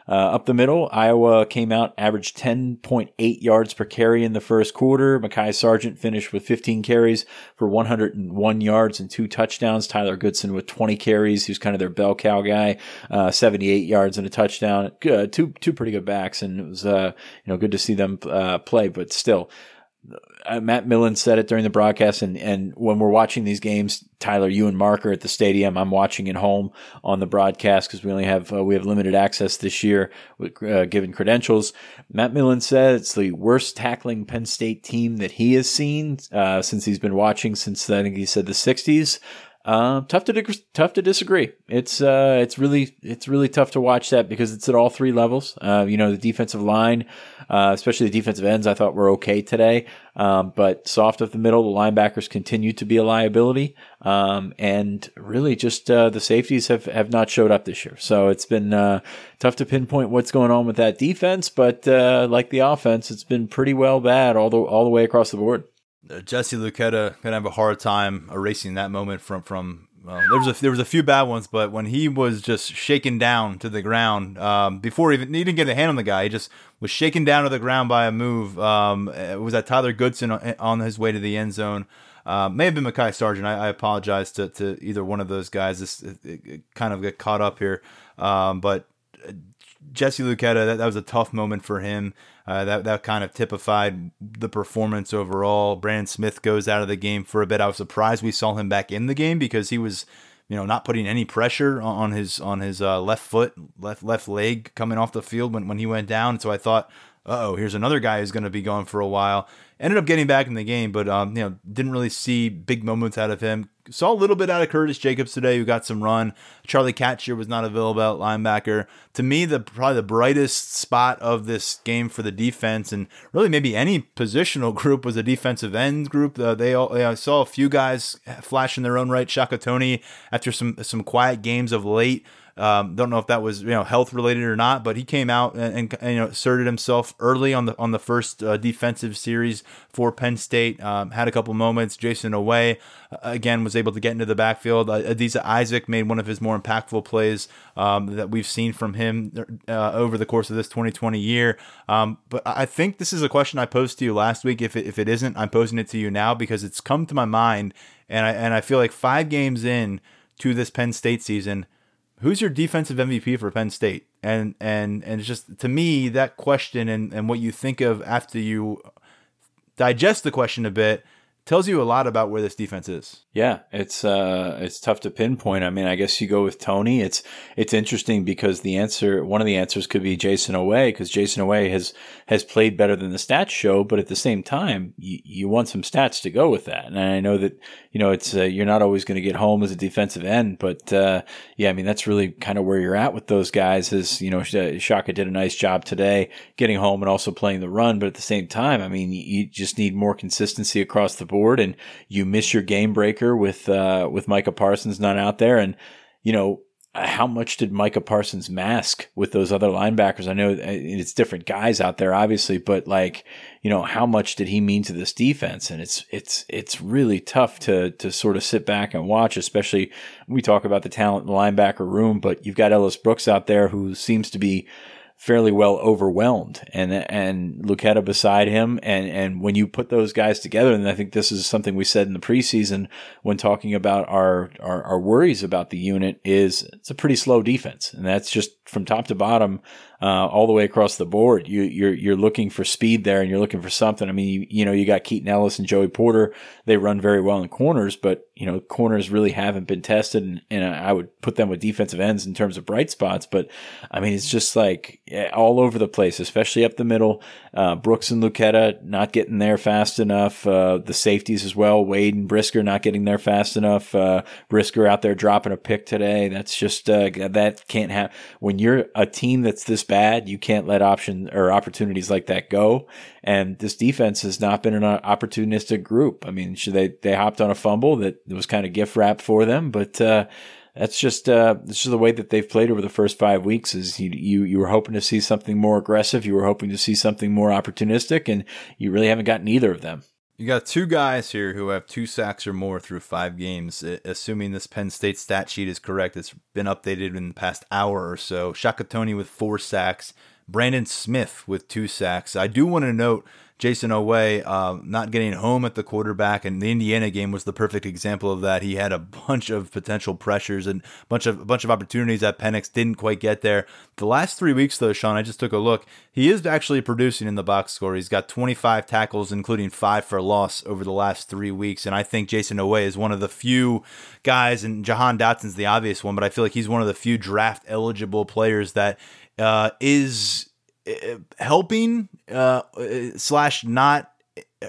uh, up the middle, Iowa came out, averaged 10.8 yards per carry in the first quarter. Mekhi Sargent finished with 15 carries for 101 yards and two touchdowns. Tyler Goodson with 20 carries, who's kind of their bell cow guy, uh, 78 yards and a touchdown. Good, two two pretty good backs, and it was uh, you know good to see them uh, play. But still, uh, Matt Millen said it during the broadcast, and, and when we're watching these games, Tyler, you and Mark are at the stadium. I'm watching at home on the broadcast because we only have uh, we have limited access this year, with, uh, given credentials. Matt Millen said it's the worst tackling Penn State team that he has seen uh, since he's been watching since I think he said the '60s. Uh, tough to tough to disagree. It's uh, it's really it's really tough to watch that because it's at all three levels. Uh, you know, the defensive line, uh, especially the defensive ends, I thought were okay today, um, but soft up the middle. The linebackers continue to be a liability, um, and really just uh, the safeties have have not showed up this year. So it's been uh, tough to pinpoint what's going on with that defense. But like the offense, it's been pretty well bad all the all the way across the board. Uh, Jesse Luketa gonna have a hard time erasing that moment from from well, there was a there was a few bad ones, but when he was just shaken down to the ground um, before even he didn't get a hand on the guy, he just was shaken down to the ground by a move. Um, it was that Tyler Goodson on his way to the end zone. Uh, may have been Mekhi Sargent. I, I, apologize to, to either one of those guys. This it, it kind of got caught up here, um, but Jesse Luketa, that, that was a tough moment for him. Uh, that that kind of typified the performance overall. Brandon Smith goes out of the game for a bit. I was surprised we saw him back in the game because he was, you know, not putting any pressure on his on his uh, left foot, left left leg coming off the field when, when he went down. So I thought, oh, here's another guy who's going to be gone for a while. Ended up getting back in the game, but um, you know, didn't really see big moments out of him. Saw a little bit out of Curtis Jacobs today, who got some run. Charlie Katshir was not available at linebacker. To me, the probably the brightest spot of this game for the defense, and really maybe any positional group, was the defensive end group. Uh, they all, I saw a few guys flash in their own right. Shaka Toney, after some some quiet games of late, um, don't know if that was you know health related or not, but he came out and, and, and you know asserted himself early on the on the first uh, defensive series for Penn State. Um, had a couple moments. Jayson Oweh uh, again was able to get into the backfield. Uh, Adisa Isaac made one of his more impactful plays um, that we've seen from him uh, over the course of this 2020 year. Um, but I think this is a question I posed to you last week. If it, if it isn't, I'm posing it to you now because it's come to my mind, and I and I feel like five games in to this Penn State season who's your defensive MVP for Penn State? And and and it's just to me that question and and what you think of after you digest the question a bit tells you a lot about where this defense is. Yeah, it's uh, it's tough to pinpoint. I mean, I guess you go with Toney. It's it's interesting because the answer, one of the answers, could be Jayson Oweh because Jayson Oweh has has played better than the stats show. But at the same time, you, you want some stats to go with that. And I know that you know it's uh, you're not always going to get home as a defensive end, but uh, yeah, I mean that's really kind of where you're at with those guys. Is you know Shaka did a nice job today getting home and also playing the run, but at the same time, I mean you just need more consistency across the board, and you miss your game breaker with uh, with Micah Parsons not out there, and you know how much did Micah Parsons mask with those other linebackers? I know uh, it's different guys out there, obviously, but like you know how much did he mean to this defense? And it's it's it's really tough to to sort of sit back and watch, especially we talk about the talent in the linebacker room, but you've got Ellis Brooks out there who seems to be fairly well overwhelmed. And and Luketa beside him. And and when you put those guys together and I think this is something we said in the preseason when talking about our, our our, worries about the unit is it's a pretty slow defense. And that's just from top to bottom uh, all the way across the board. You, you're you're looking for speed there, and you're looking for something. I mean, you, you know, you got Keaton Ellis and Joey Porter. They run very well in corners, but you know, corners really haven't been tested, and, and I would put them with defensive ends in terms of bright spots. But I mean, it's just like all over the place, especially up the middle. Uh, Brooks and Luketa not getting there fast enough. Uh, the safeties as well. Wade and Brisker not getting there fast enough. Uh, Brisker out there dropping a pick today. That's just uh, that can't happen when you're a team that's this bad, you can't let option or opportunities like that go. And this defense has not been an opportunistic group. I mean, they they hopped on a fumble that was kind of gift wrap for them, but uh, that's just uh, this is the way that they've played over the first five weeks. Is you, you you were hoping to see something more aggressive, you were hoping to see something more opportunistic, and you really haven't gotten either of them. You got two guys here who have two sacks or more through five games. Assuming this Penn State stat sheet is correct, it's been updated in the past hour or so. Shaka Toney with four sacks, Brandon Smith with two sacks. I do want to note Jayson Oweh uh, not getting home at the quarterback, and the Indiana game was the perfect example of that. He had a bunch of potential pressures and a bunch of a bunch of opportunities that Penix didn't quite get there. The last three weeks, though, Sean, I just took a look. He is actually producing in the box score. He's got 25 tackles, including five for loss over the last three weeks, and I think Jayson Oweh is one of the few guys, and Jahan Dotson's the obvious one, but I feel like he's one of the few draft eligible players that uh, is helping uh, slash not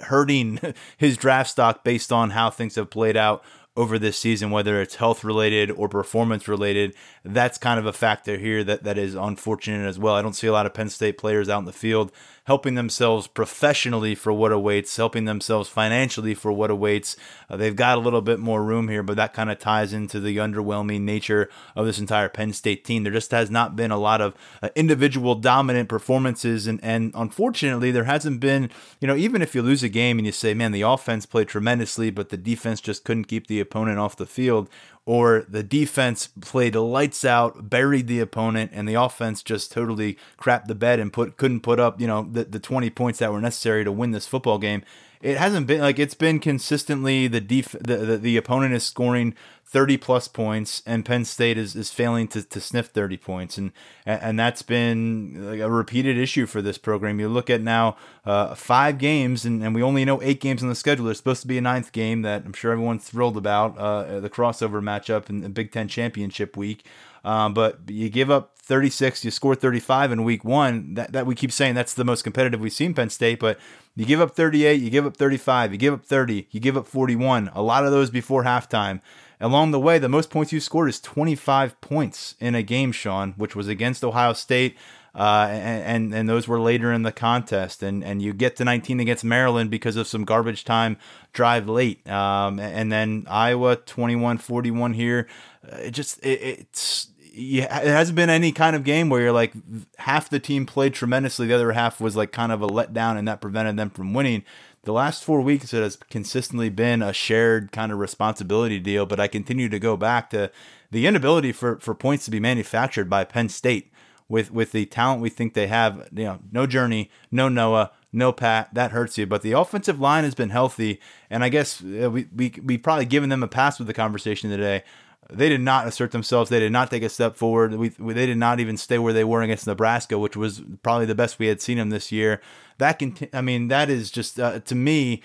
hurting his draft stock based on how things have played out over this season, whether it's health related or performance related. That's kind of a factor here that, that is unfortunate as well. I don't see a lot of Penn State players out in the field helping themselves professionally for what awaits, helping themselves financially for what awaits. Uh, they've got a little bit more room here, but that kind of ties into the underwhelming nature of this entire Penn State team. There just has not been a lot of uh, individual dominant performances, and and unfortunately, there hasn't been. You know, even if you lose a game and you say, "Man, the offense played tremendously, but the defense just couldn't keep the opponent off the field, or the defense played lights out, buried the opponent, and the offense just totally crapped the bed and put couldn't put up, you know, the, the 20 points that were necessary to win this football game. It hasn't been like it's been consistently the def the, the, the opponent is scoring 30 plus points and Penn State is, is failing to, to sniff 30 points. And, and that's been like a repeated issue for this program. You look at now uh, five games and, and we only know eight games on the schedule. There's supposed to be a ninth game that I'm sure everyone's thrilled about, uh, the crossover matchup in the Big Ten championship week. Um, but you give up 36, you score 35 in week one. That, that we keep saying that's the most competitive we've seen Penn State, but you give up 38, you give up 35, you give up 30, you give up 41. A lot of those before halftime. Along the way, the most points you scored is 25 points in a game, Sean, which was against Ohio State. Uh, and, and, those were later in the contest, and and you get to 19 against Maryland because of some garbage time drive late, um, and then Iowa 21-41 here. It just it, it's yeah, it hasn't been any kind of game where you're like half the team played tremendously, the other half was like kind of a letdown, and that prevented them from winning. The last four weeks it has consistently been a shared kind of responsibility deal but i continue to go back to the inability for, for points to be manufactured by penn state with with the talent we think they have you know no journey no noah no pat that hurts you. But the offensive line has been healthy and i guess uh, we we, we probably given them a pass with the conversation today they did not assert themselves. They did not take a step forward. We, we, they did not even stay where they were against Nebraska, which was probably the best we had seen them this year. That can, I mean, that is just uh, to me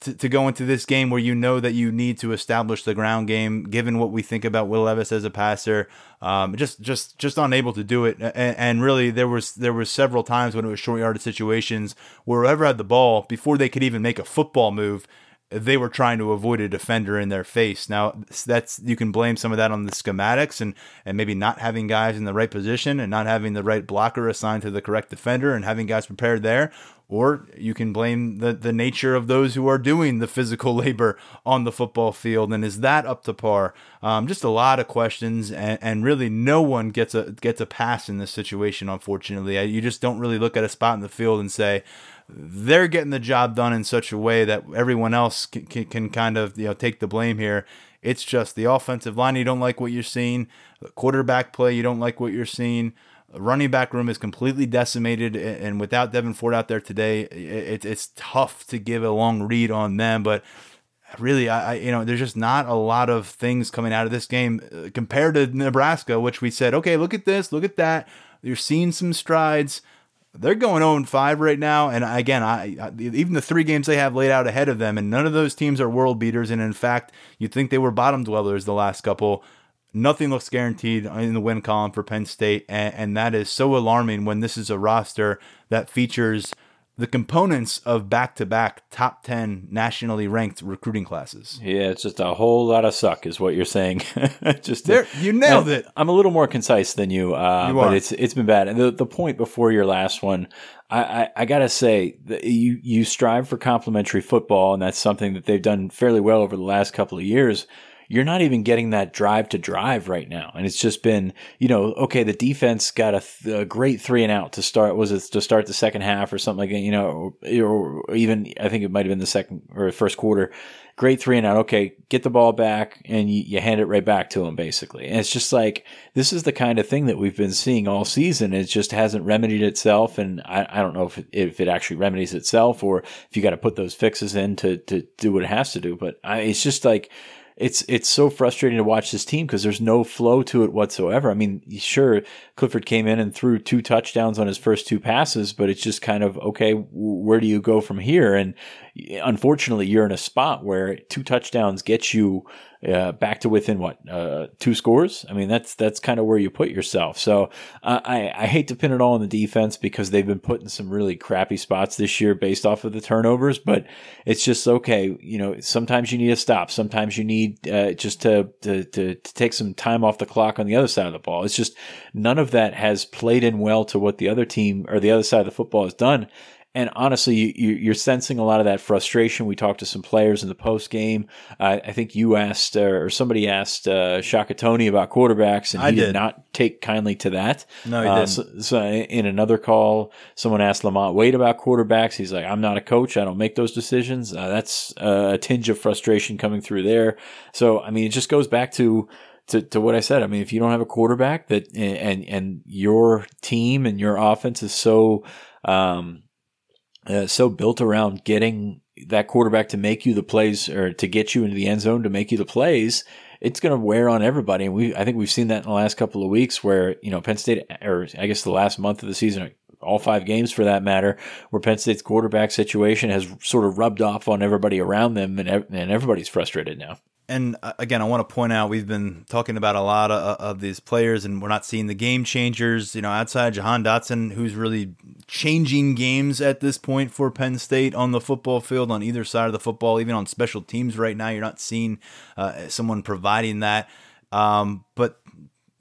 to, to go into this game where you know that you need to establish the ground game, given what we think about Will Levis as a passer, um, just just just unable to do it. And, and, really, there was there was several times when it was short yardage situations where whoever had the ball before they could even make a football move, they were trying to avoid a defender in their face. Now that's you can blame some of that on the schematics and and maybe not having guys in the right position and not having the right blocker assigned to the correct defender and having guys prepared there. Or you can blame the, the nature of those who are doing the physical labor on the football field. And is that up to par? Um, just a lot of questions, and, and really no one gets a gets a pass in this situation. Unfortunately, you just don't really look at a spot in the field and say, they're getting the job done in such a way that everyone else can, can, can, kind of you know take the blame here. It's just the offensive line you don't like what you're seeing, the quarterback play you don't like what you're seeing. The running back room is completely decimated, and without Devyn Ford out there today, it, it's tough to give a long read on them. But really, I, you know, there's just not a lot of things coming out of this game uh, compared to Nebraska, which we said, okay, look at this, look at that. You're seeing some strides they're going 0 5 right now. And again, I, I, even the three games they have laid out ahead of them, and none of those teams are world beaters. And in fact, you'd think they were bottom dwellers the last couple. Nothing looks guaranteed in the win column for Penn State. And, and that is so alarming when this is a roster that features the components of back-to-back top 10 nationally ranked recruiting classes. Yeah, it's just a whole lot of suck is what you're saying. just there you nailed it. I'm a little more concise than you, uh, you but it's it's been bad. And the the point before your last one, I, I, I got to say you you strive for complementary football and that's something that they've done fairly well over the last couple of years you're not even getting that drive to drive right now. And it's just been, you know, okay, the defense got a, th- a great three and out to start. Was it to start the second half or something like that? You know, or, or even I think it might have been the second or first quarter. Great three and out. Okay, get the ball back and you, you hand it right back to him, basically. And it's just like this is the kind of thing that we've been seeing all season. It just hasn't remedied itself, and I, I don't know if it, if it actually remedies itself or if you got to put those fixes in to to do what it has to do. But I, it's just like it's it's so frustrating to watch this team because there's no flow to it whatsoever. I mean, sure, Clifford came in and threw two touchdowns on his first two passes, but it's just kind of okay. Where do you go from here? And unfortunately, you're in a spot where two touchdowns get you uh, back to within what uh, two scores. I mean, that's that's kind of where you put yourself. So uh, I I hate to pin it all on the defense because they've been put in some really crappy spots this year based off of the turnovers. But it's just okay. You know, sometimes you need a stop. Sometimes you need uh, just to, to to to take some time off the clock on the other side of the ball. It's just none of that has played in well to what the other team or the other side of the football has done. And honestly, you, are sensing a lot of that frustration. We talked to some players in the post game. Uh, I think you asked, uh, or somebody asked uh, Shaka Toney about quarterbacks, and he did. did. not take kindly to that. No, he uh, didn't. So, so, in another call, someone asked Lamont Wade about quarterbacks. He's like, "I'm not a coach. I don't make those decisions." Uh, that's a tinge of frustration coming through there. So, I mean, it just goes back to to, to what I said. I mean, if you don't have a quarterback that and and your team and your offense is so um, uh, so built around getting that quarterback to make you the plays or to get you into the end zone to make you the plays, it's going to wear on everybody. And we I think we've seen that in the last couple of weeks where you know Penn State or I guess the last month of the season. All five games for that matter, where Penn State's quarterback situation has sort of rubbed off on everybody around them, and, and everybody's frustrated now and uh, again, I want to point out we've been talking about a lot of, of, these players, and we're not seeing the game changers. You know, outside Jahan Dotson, who's really changing games at this point for Penn State on the football field, on either side of the football, even on special teams right now. You're not seeing uh, someone providing that. Um, but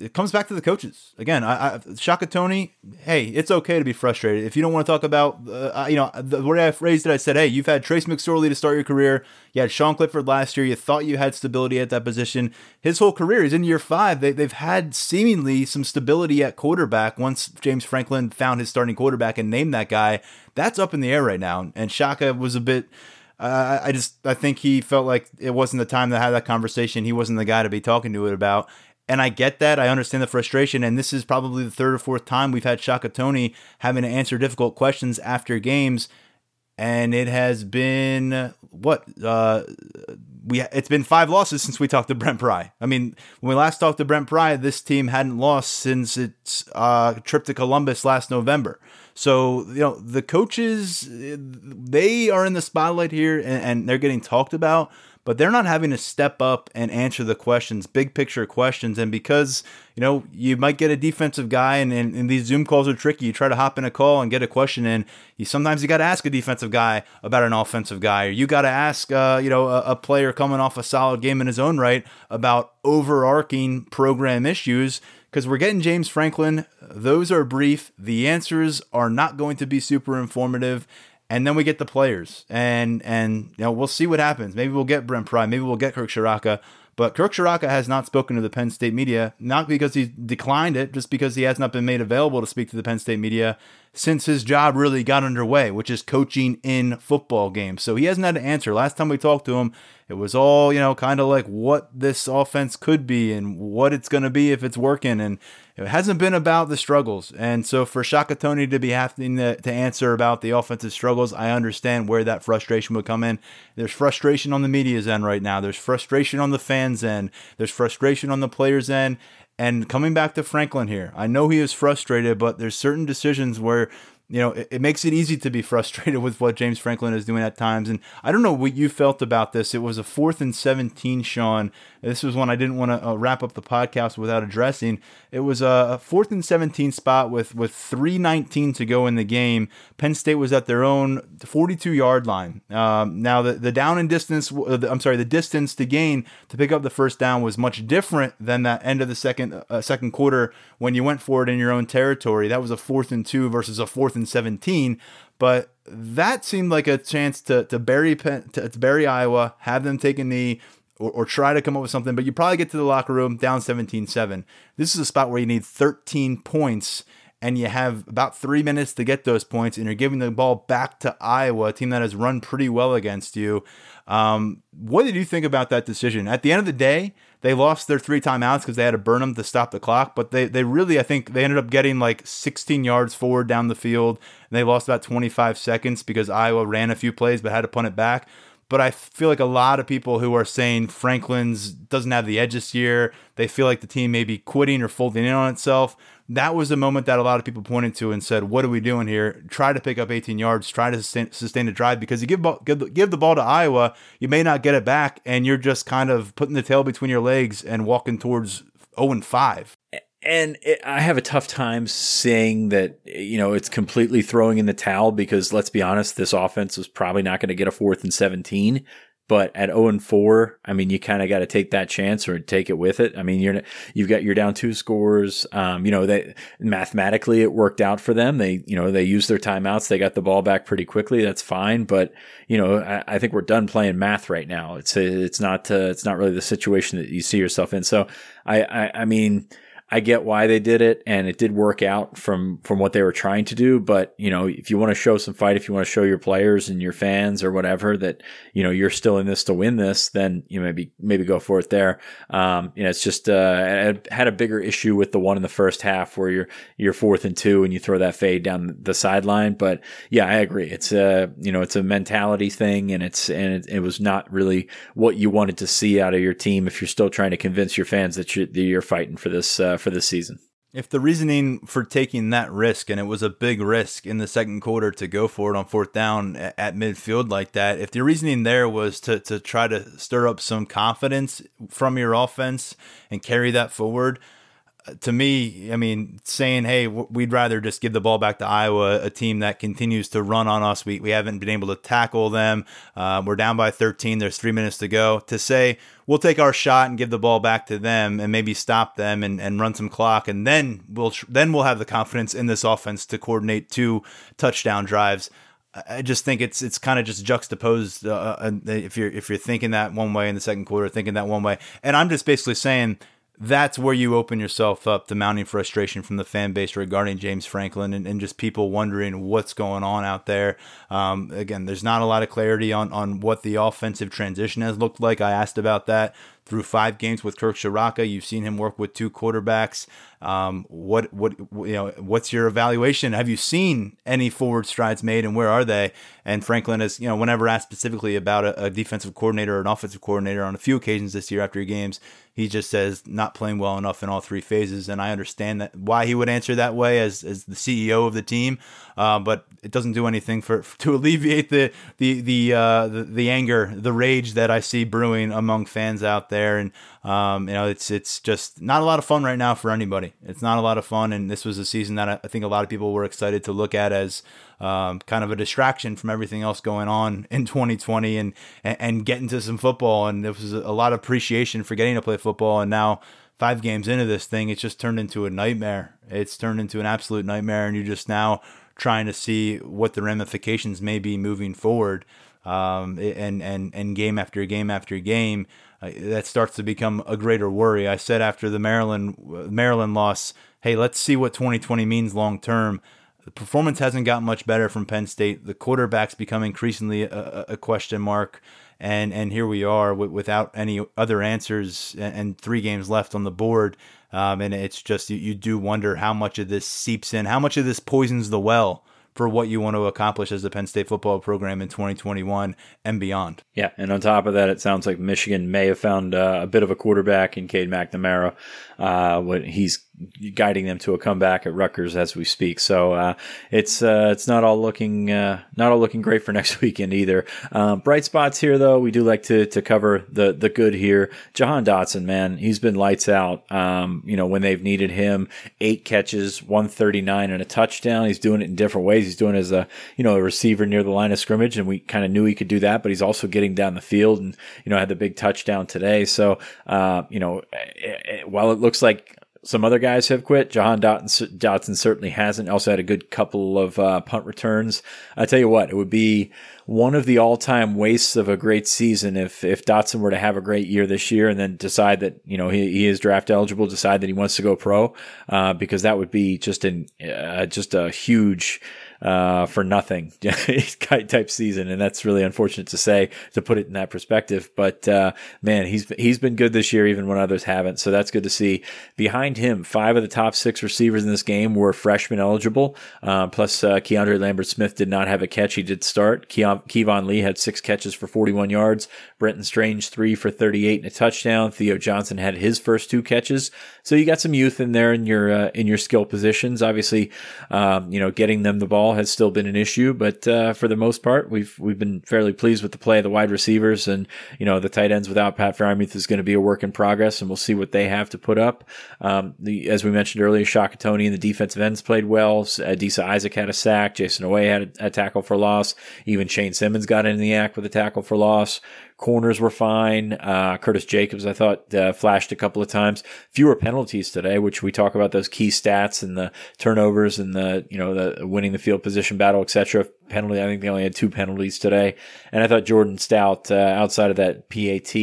it comes back to the coaches again. I, I Shaka Toney, hey, it's okay to be frustrated. If you don't want to talk about, uh, you know, the way I phrased it, I said, hey, you've had Trace McSorley to start your career. You had Sean Clifford last year. You thought you had stability at that position. His whole career is in year five. They, they've had seemingly some stability at quarterback once James Franklin found his starting quarterback and named that guy. That's up in the air right now. And Shaka was a bit. Uh, I just I think he felt like it wasn't the time to have that conversation. He wasn't the guy to be talking to it about. And I get that. I understand the frustration. And this is probably the third or fourth time we've had Shaka Toney having to answer difficult questions after games. And it has been what? Uh, we it's been five losses since we talked to Brent Pry. I mean, when we last talked to Brent Pry, this team hadn't lost since its uh, trip to Columbus last November. So you know the coaches, they are in the spotlight here, and, and they're getting talked about but they're not having to step up and answer the questions, big picture questions. And because, you know, you might get a defensive guy and, and, and these Zoom calls are tricky. You try to hop in a call and get a question in. You sometimes you got to ask a defensive guy about an offensive guy, or you got to ask, uh, you know, a, a player coming off a solid game in his own right about overarching program issues because we're getting James Franklin. Those are brief. The answers are not going to be super informative and then we get the players, and and you know we'll see what happens. Maybe we'll get Brent Pry, maybe we'll get Kirk Ciarrocca, but Kirk Ciarrocca has not spoken to the Penn State media, not because he declined it, just because he has not been made available to speak to the Penn State media since his job really got underway, which is coaching in football games. So he hasn't had to answer. Last time we talked to him, it was all, you know, kind of like what this offense could be and what it's going to be if it's working. And it hasn't been about the struggles. And so for Shaka Toney to be having to, to answer about the offensive struggles, I understand where that frustration would come in. There's frustration on the media's end right now. There's frustration on the fans' end. There's frustration on the players' end. And coming back to Franklin here, I know he is frustrated, but there's certain decisions where you know, it, it, makes it easy to be frustrated with what James Franklin is doing at times. And I don't know what you felt about this. It was a fourth and 17, Sean. This was one I didn't want to uh, wrap up the podcast without addressing. It was a fourth and 17 spot with, with 319 to go in the game. Penn State was at their own 42 yard line. Um, now, the, the down and distance, uh, I'm sorry, the distance to gain to pick up the first down was much different than that end of the second, uh, second quarter when you went for it in your own territory. That was a fourth and two versus a fourth and 17. But that seemed like a chance to, to bury to, to bury Iowa, have them take a knee, or, or, try to come up with something, but you probably get to the locker room down 17 7. This is a spot where you need 13 points and you have about three minutes to get those points, and you're giving the ball back to Iowa, a team that has run pretty well against you. Um, what did you think about that decision? At the end of the day, they lost their three timeouts because they had to burn them to stop the clock, but they, they really, I think, they ended up getting like 16 yards forward down the field, and they lost about 25 seconds because Iowa ran a few plays but had to punt it back. But I feel like a lot of people who are saying Franklin's doesn't have the edge this year, they feel like the team may be quitting or folding in on itself that was the moment that a lot of people pointed to and said, "What are we doing here? Try to pick up 18 yards. Try to sustain, sustain the drive because you give, give give the ball to Iowa, you may not get it back, and you're just kind of putting the tail between your legs and walking towards 0 and 5." And it, I have a tough time saying that you know it's completely throwing in the towel because let's be honest, this offense was probably not going to get a fourth and 17 But at 0 and 4, I mean, you kind of got to take that chance or take it with it. I mean, you're you've got you're down two scores. Um, you know, they mathematically it worked out for them. They you know they used their timeouts. They got the ball back pretty quickly. That's fine. But you know, I, I think we're done playing math right now. It's it's not uh, it's not really the situation that you see yourself in. So I I, I mean I get why they did it and it did work out from from what they were trying to do, but you know, if you want to show some fight, if you want to show your players and your fans or whatever that you know you're still in this to win this, then you maybe maybe go for it there. Um, you know, it's just uh, I had a bigger issue with the one in the first half where you're you're fourth and two and you throw that fade down the sideline. But yeah, I agree. It's a you know it's a mentality thing and it's and it, it was not really what you wanted to see out of your team if you're still trying to convince your fans that you're, that you're fighting for this. Uh, for this season. If the reasoning for taking that risk, and it was a big risk in the second quarter to go for it on fourth down at midfield like that, if the reasoning there was to, to try to stir up some confidence from your offense and carry that forward, to me, I mean, saying, hey, we'd rather just give the ball back to Iowa, a team that continues to run on us. We, we haven't been able to tackle them. Uh, we're down by 13. There's three minutes to go. To say, we'll take our shot and give the ball back to them and maybe stop them and, and run some clock. And then we'll, then we'll have the confidence in this offense to coordinate two touchdown drives. I just think it's it's kind of just juxtaposed. Uh, uh if you're if you're thinking that one way in the second quarter, thinking that one way, and I'm just basically saying that's where you open yourself up to mounting frustration from the fan base regarding James Franklin and, and just people wondering what's going on out there. Um, again, there's not a lot of clarity on, on what the offensive transition has looked like. I asked about that through five games with Kirk Ciarrocca. You've seen him work with two quarterbacks. Um, what what you know? What's your evaluation? Have you seen any forward strides made, and where are they? And Franklin has you know, whenever asked specifically about a, a defensive coordinator or an offensive coordinator on a few occasions this year after your games, he just says not playing well enough in all three phases. And I understand that why he would answer that way as as the CEO of the team, uh, but it doesn't do anything for to alleviate the the the, uh, the the anger, the rage that I see brewing among fans out there. There, and um, you know, it's it's just not a lot of fun right now for anybody. It's not a lot of fun, and this was a season that I think a lot of people were excited to look at as um, kind of a distraction from everything else going on in 2020, and and get into some football. And there was a lot of appreciation for getting to play football, and now five games into this thing, it's just turned into a nightmare. It's turned into an absolute nightmare, and you're just now trying to see what the ramifications may be moving forward. Um, and and and game after game after game, that starts to become a greater worry. I said after the Maryland Maryland loss, hey, let's see what 2020 means long term. The performance hasn't gotten much better from Penn State. The quarterback's become increasingly a, a question mark, and and here we are w- without any other answers and, and, three games left on the board. Um, and it's just you, you do wonder how much of this seeps in, how much of this poisons the well for what you want to accomplish as the Penn State football program in 2021 and beyond. Yeah, and on top of that, it sounds like Michigan may have found uh, a bit of a quarterback in Cade McNamara. Uh, he's guiding them to a comeback at Rutgers as we speak. So uh, it's uh, it's not all looking uh, not all looking great for next weekend either. Um, bright spots here though. We do like to to cover the the good here. Jahan Dotson, man, he's been lights out. Um, you know when they've needed him, eight catches, one thirty nine, and a touchdown. He's doing it in different ways. He's doing as a you know a receiver near the line of scrimmage, and we kind of knew he could do that. But he's also getting down the field, and you know had the big touchdown today. So uh, you know while it looks like some other guys have quit. Jahan Dotson, Dotson certainly hasn't. Also had a good couple of uh, punt returns. I tell you what, it would be one of the all-time wastes of a great season if if Dotson were to have a great year this year and then decide that you know he, he is draft eligible, decide that he wants to go pro, uh, because that would be just an uh, just a huge uh, for nothing type season, and that's really unfortunate to say to put it in that perspective. But uh, man, he's he's been good this year, even when others haven't. So that's good to see. Behind him, five of the top six receivers in this game were freshman eligible. Uh, plus, uh, Keandre Lambert Smith did not have a catch; he did start. Ke- Keyvone Lee had six catches for 41 yards. Brenton Strange three for 38 and a touchdown. Theo Johnson had his first two catches. So you got some youth in there in your uh, in your skill positions. Obviously, um, you know, getting them the ball has still been an issue, but uh, for the most part, we've we've been fairly pleased with the play of the wide receivers, and you know, the tight ends without Pat Freiermuth is going to be a work in progress, and we'll see what they have to put up. Um, the, as we mentioned earlier, Shaka Toney and the defensive ends played well. Adisa Isaac had a sack. Jayson Oweh had a, a tackle for loss. Even Shane Simmons got in the act with a tackle for loss. Corners were fine. Uh, Curtis Jacobs, I thought, uh, flashed a couple of times. Fewer penalties today, which we talk about those key stats and the turnovers and the you know the winning the field position battle, etc. Penalty. I think they only had two penalties today, and I thought Jordan Stout, uh, outside of that PAT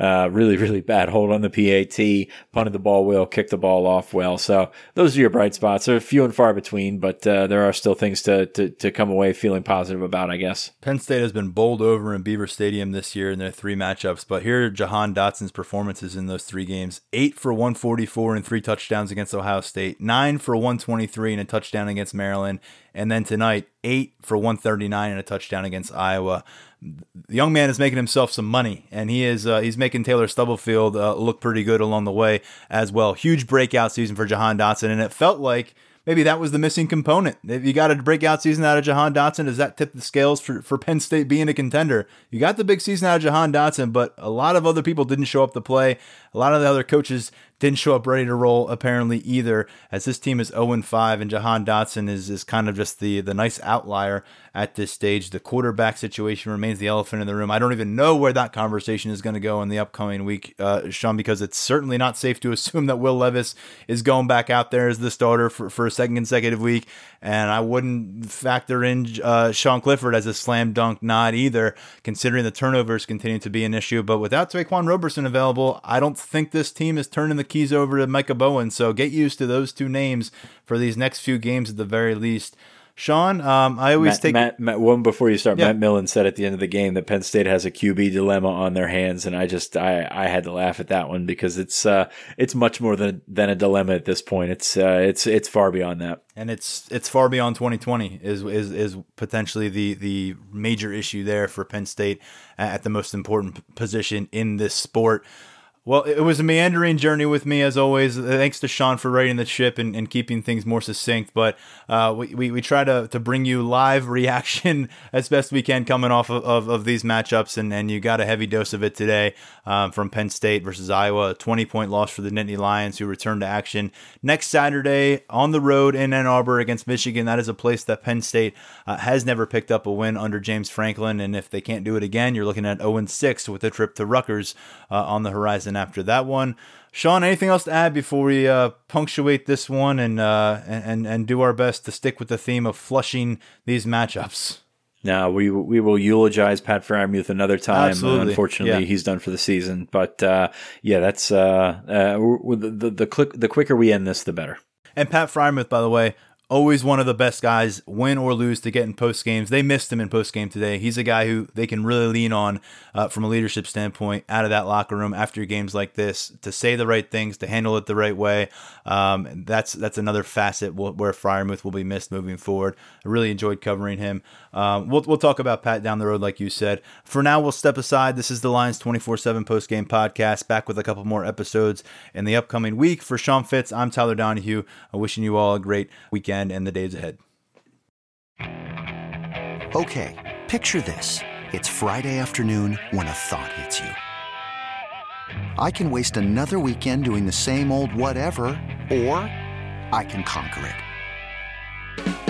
uh, really, really bad hold on the PAT, punted the ball well, kicked the ball off well. So those are your bright spots. They're few and far between, but uh, there are still things to, to, to come away feeling positive about, I guess. Penn State has been bowled over in Beaver Stadium this year in their three matchups, but here are Jahan Dotson's performances in those three games eight for 144 and three touchdowns against Ohio State, nine for 123 and a touchdown against Maryland, and then tonight, eight for 139 and a touchdown against Iowa the young man is making himself some money, and he is uh, he's making Taylor Stubblefield uh, look pretty good along the way as well. Huge breakout season for Jahan Dotson, and it felt like maybe that was the missing component. If you got a breakout season out of Jahan Dotson, does that tip the scales for, for Penn State being a contender? You got the big season out of Jahan Dotson, but a lot of other people didn't show up to play. A lot of the other coaches didn't show up ready to roll apparently either, as this team is 0 5 and Jahan Dotson is, is kind of just the, the nice outlier at this stage. The quarterback situation remains the elephant in the room. I don't even know where that conversation is going to go in the upcoming week, uh, Sean, because it's certainly not safe to assume that Will Levis is going back out there as the starter for, for a second consecutive week. And I wouldn't factor in uh, Sean Clifford as a slam dunk nod either, considering the turnovers continue to be an issue. But without Ta'Quan Roberson available, I don't think this team is turning the keys over to Micah Bowen. So get used to those two names for these next few games at the very least. Sean, um, I always Matt, take Matt, Matt, one before you start. Yeah. Matt Millen said at the end of the game that Penn State has a QB dilemma on their hands, and I just I, I had to laugh at that one because it's uh, it's much more than than a dilemma at this point. It's uh, it's it's far beyond that, and it's it's far beyond 2020 is is is potentially the the major issue there for Penn State at the most important position in this sport. Well, it was a meandering journey with me as always. Thanks to Sean for righting the ship and, and keeping things more succinct. But uh, we, we, we, try to, to bring you live reaction as best we can coming off of, of, of these matchups. And, and you got a heavy dose of it today um, from Penn State versus Iowa. A 20 point loss for the Nittany Lions, who return to action next Saturday on the road in Ann Arbor against Michigan. That is a place that Penn State uh, has never picked up a win under James Franklin. And if they can't do it again, you're looking at 0 6 with a trip to Rutgers uh, on the horizon after that one. Sean, anything else to add before we uh, punctuate this one and, uh, and and do our best to stick with the theme of flushing these matchups? Now we we will eulogize Pat Freiermuth another time. Absolutely. Unfortunately, yeah. he's done for the season. But uh, yeah, that's uh, uh, the the the, click, the quicker we end this, the better. And Pat Freiermuth, by the way, always one of the best guys, win or lose, to get in post games. They missed him in post game today. He's a guy who they can really lean on uh, from a leadership standpoint out of that locker room after games like this to say the right things, to handle it the right way. Um, that's that's another facet where Freiermuth will be missed moving forward. I really enjoyed covering him. Um, we'll we'll talk about Pat down the road, like you said. For now, we'll step aside. This is the Lions twenty four seven post game podcast. Back with a couple more episodes in the upcoming week. For Sean Fitz, I'm Tyler Donohue. wishing you all a great weekend and the days ahead. Okay, picture this. It's Friday afternoon when a thought hits you. I can waste another weekend doing the same old whatever, or I can conquer it.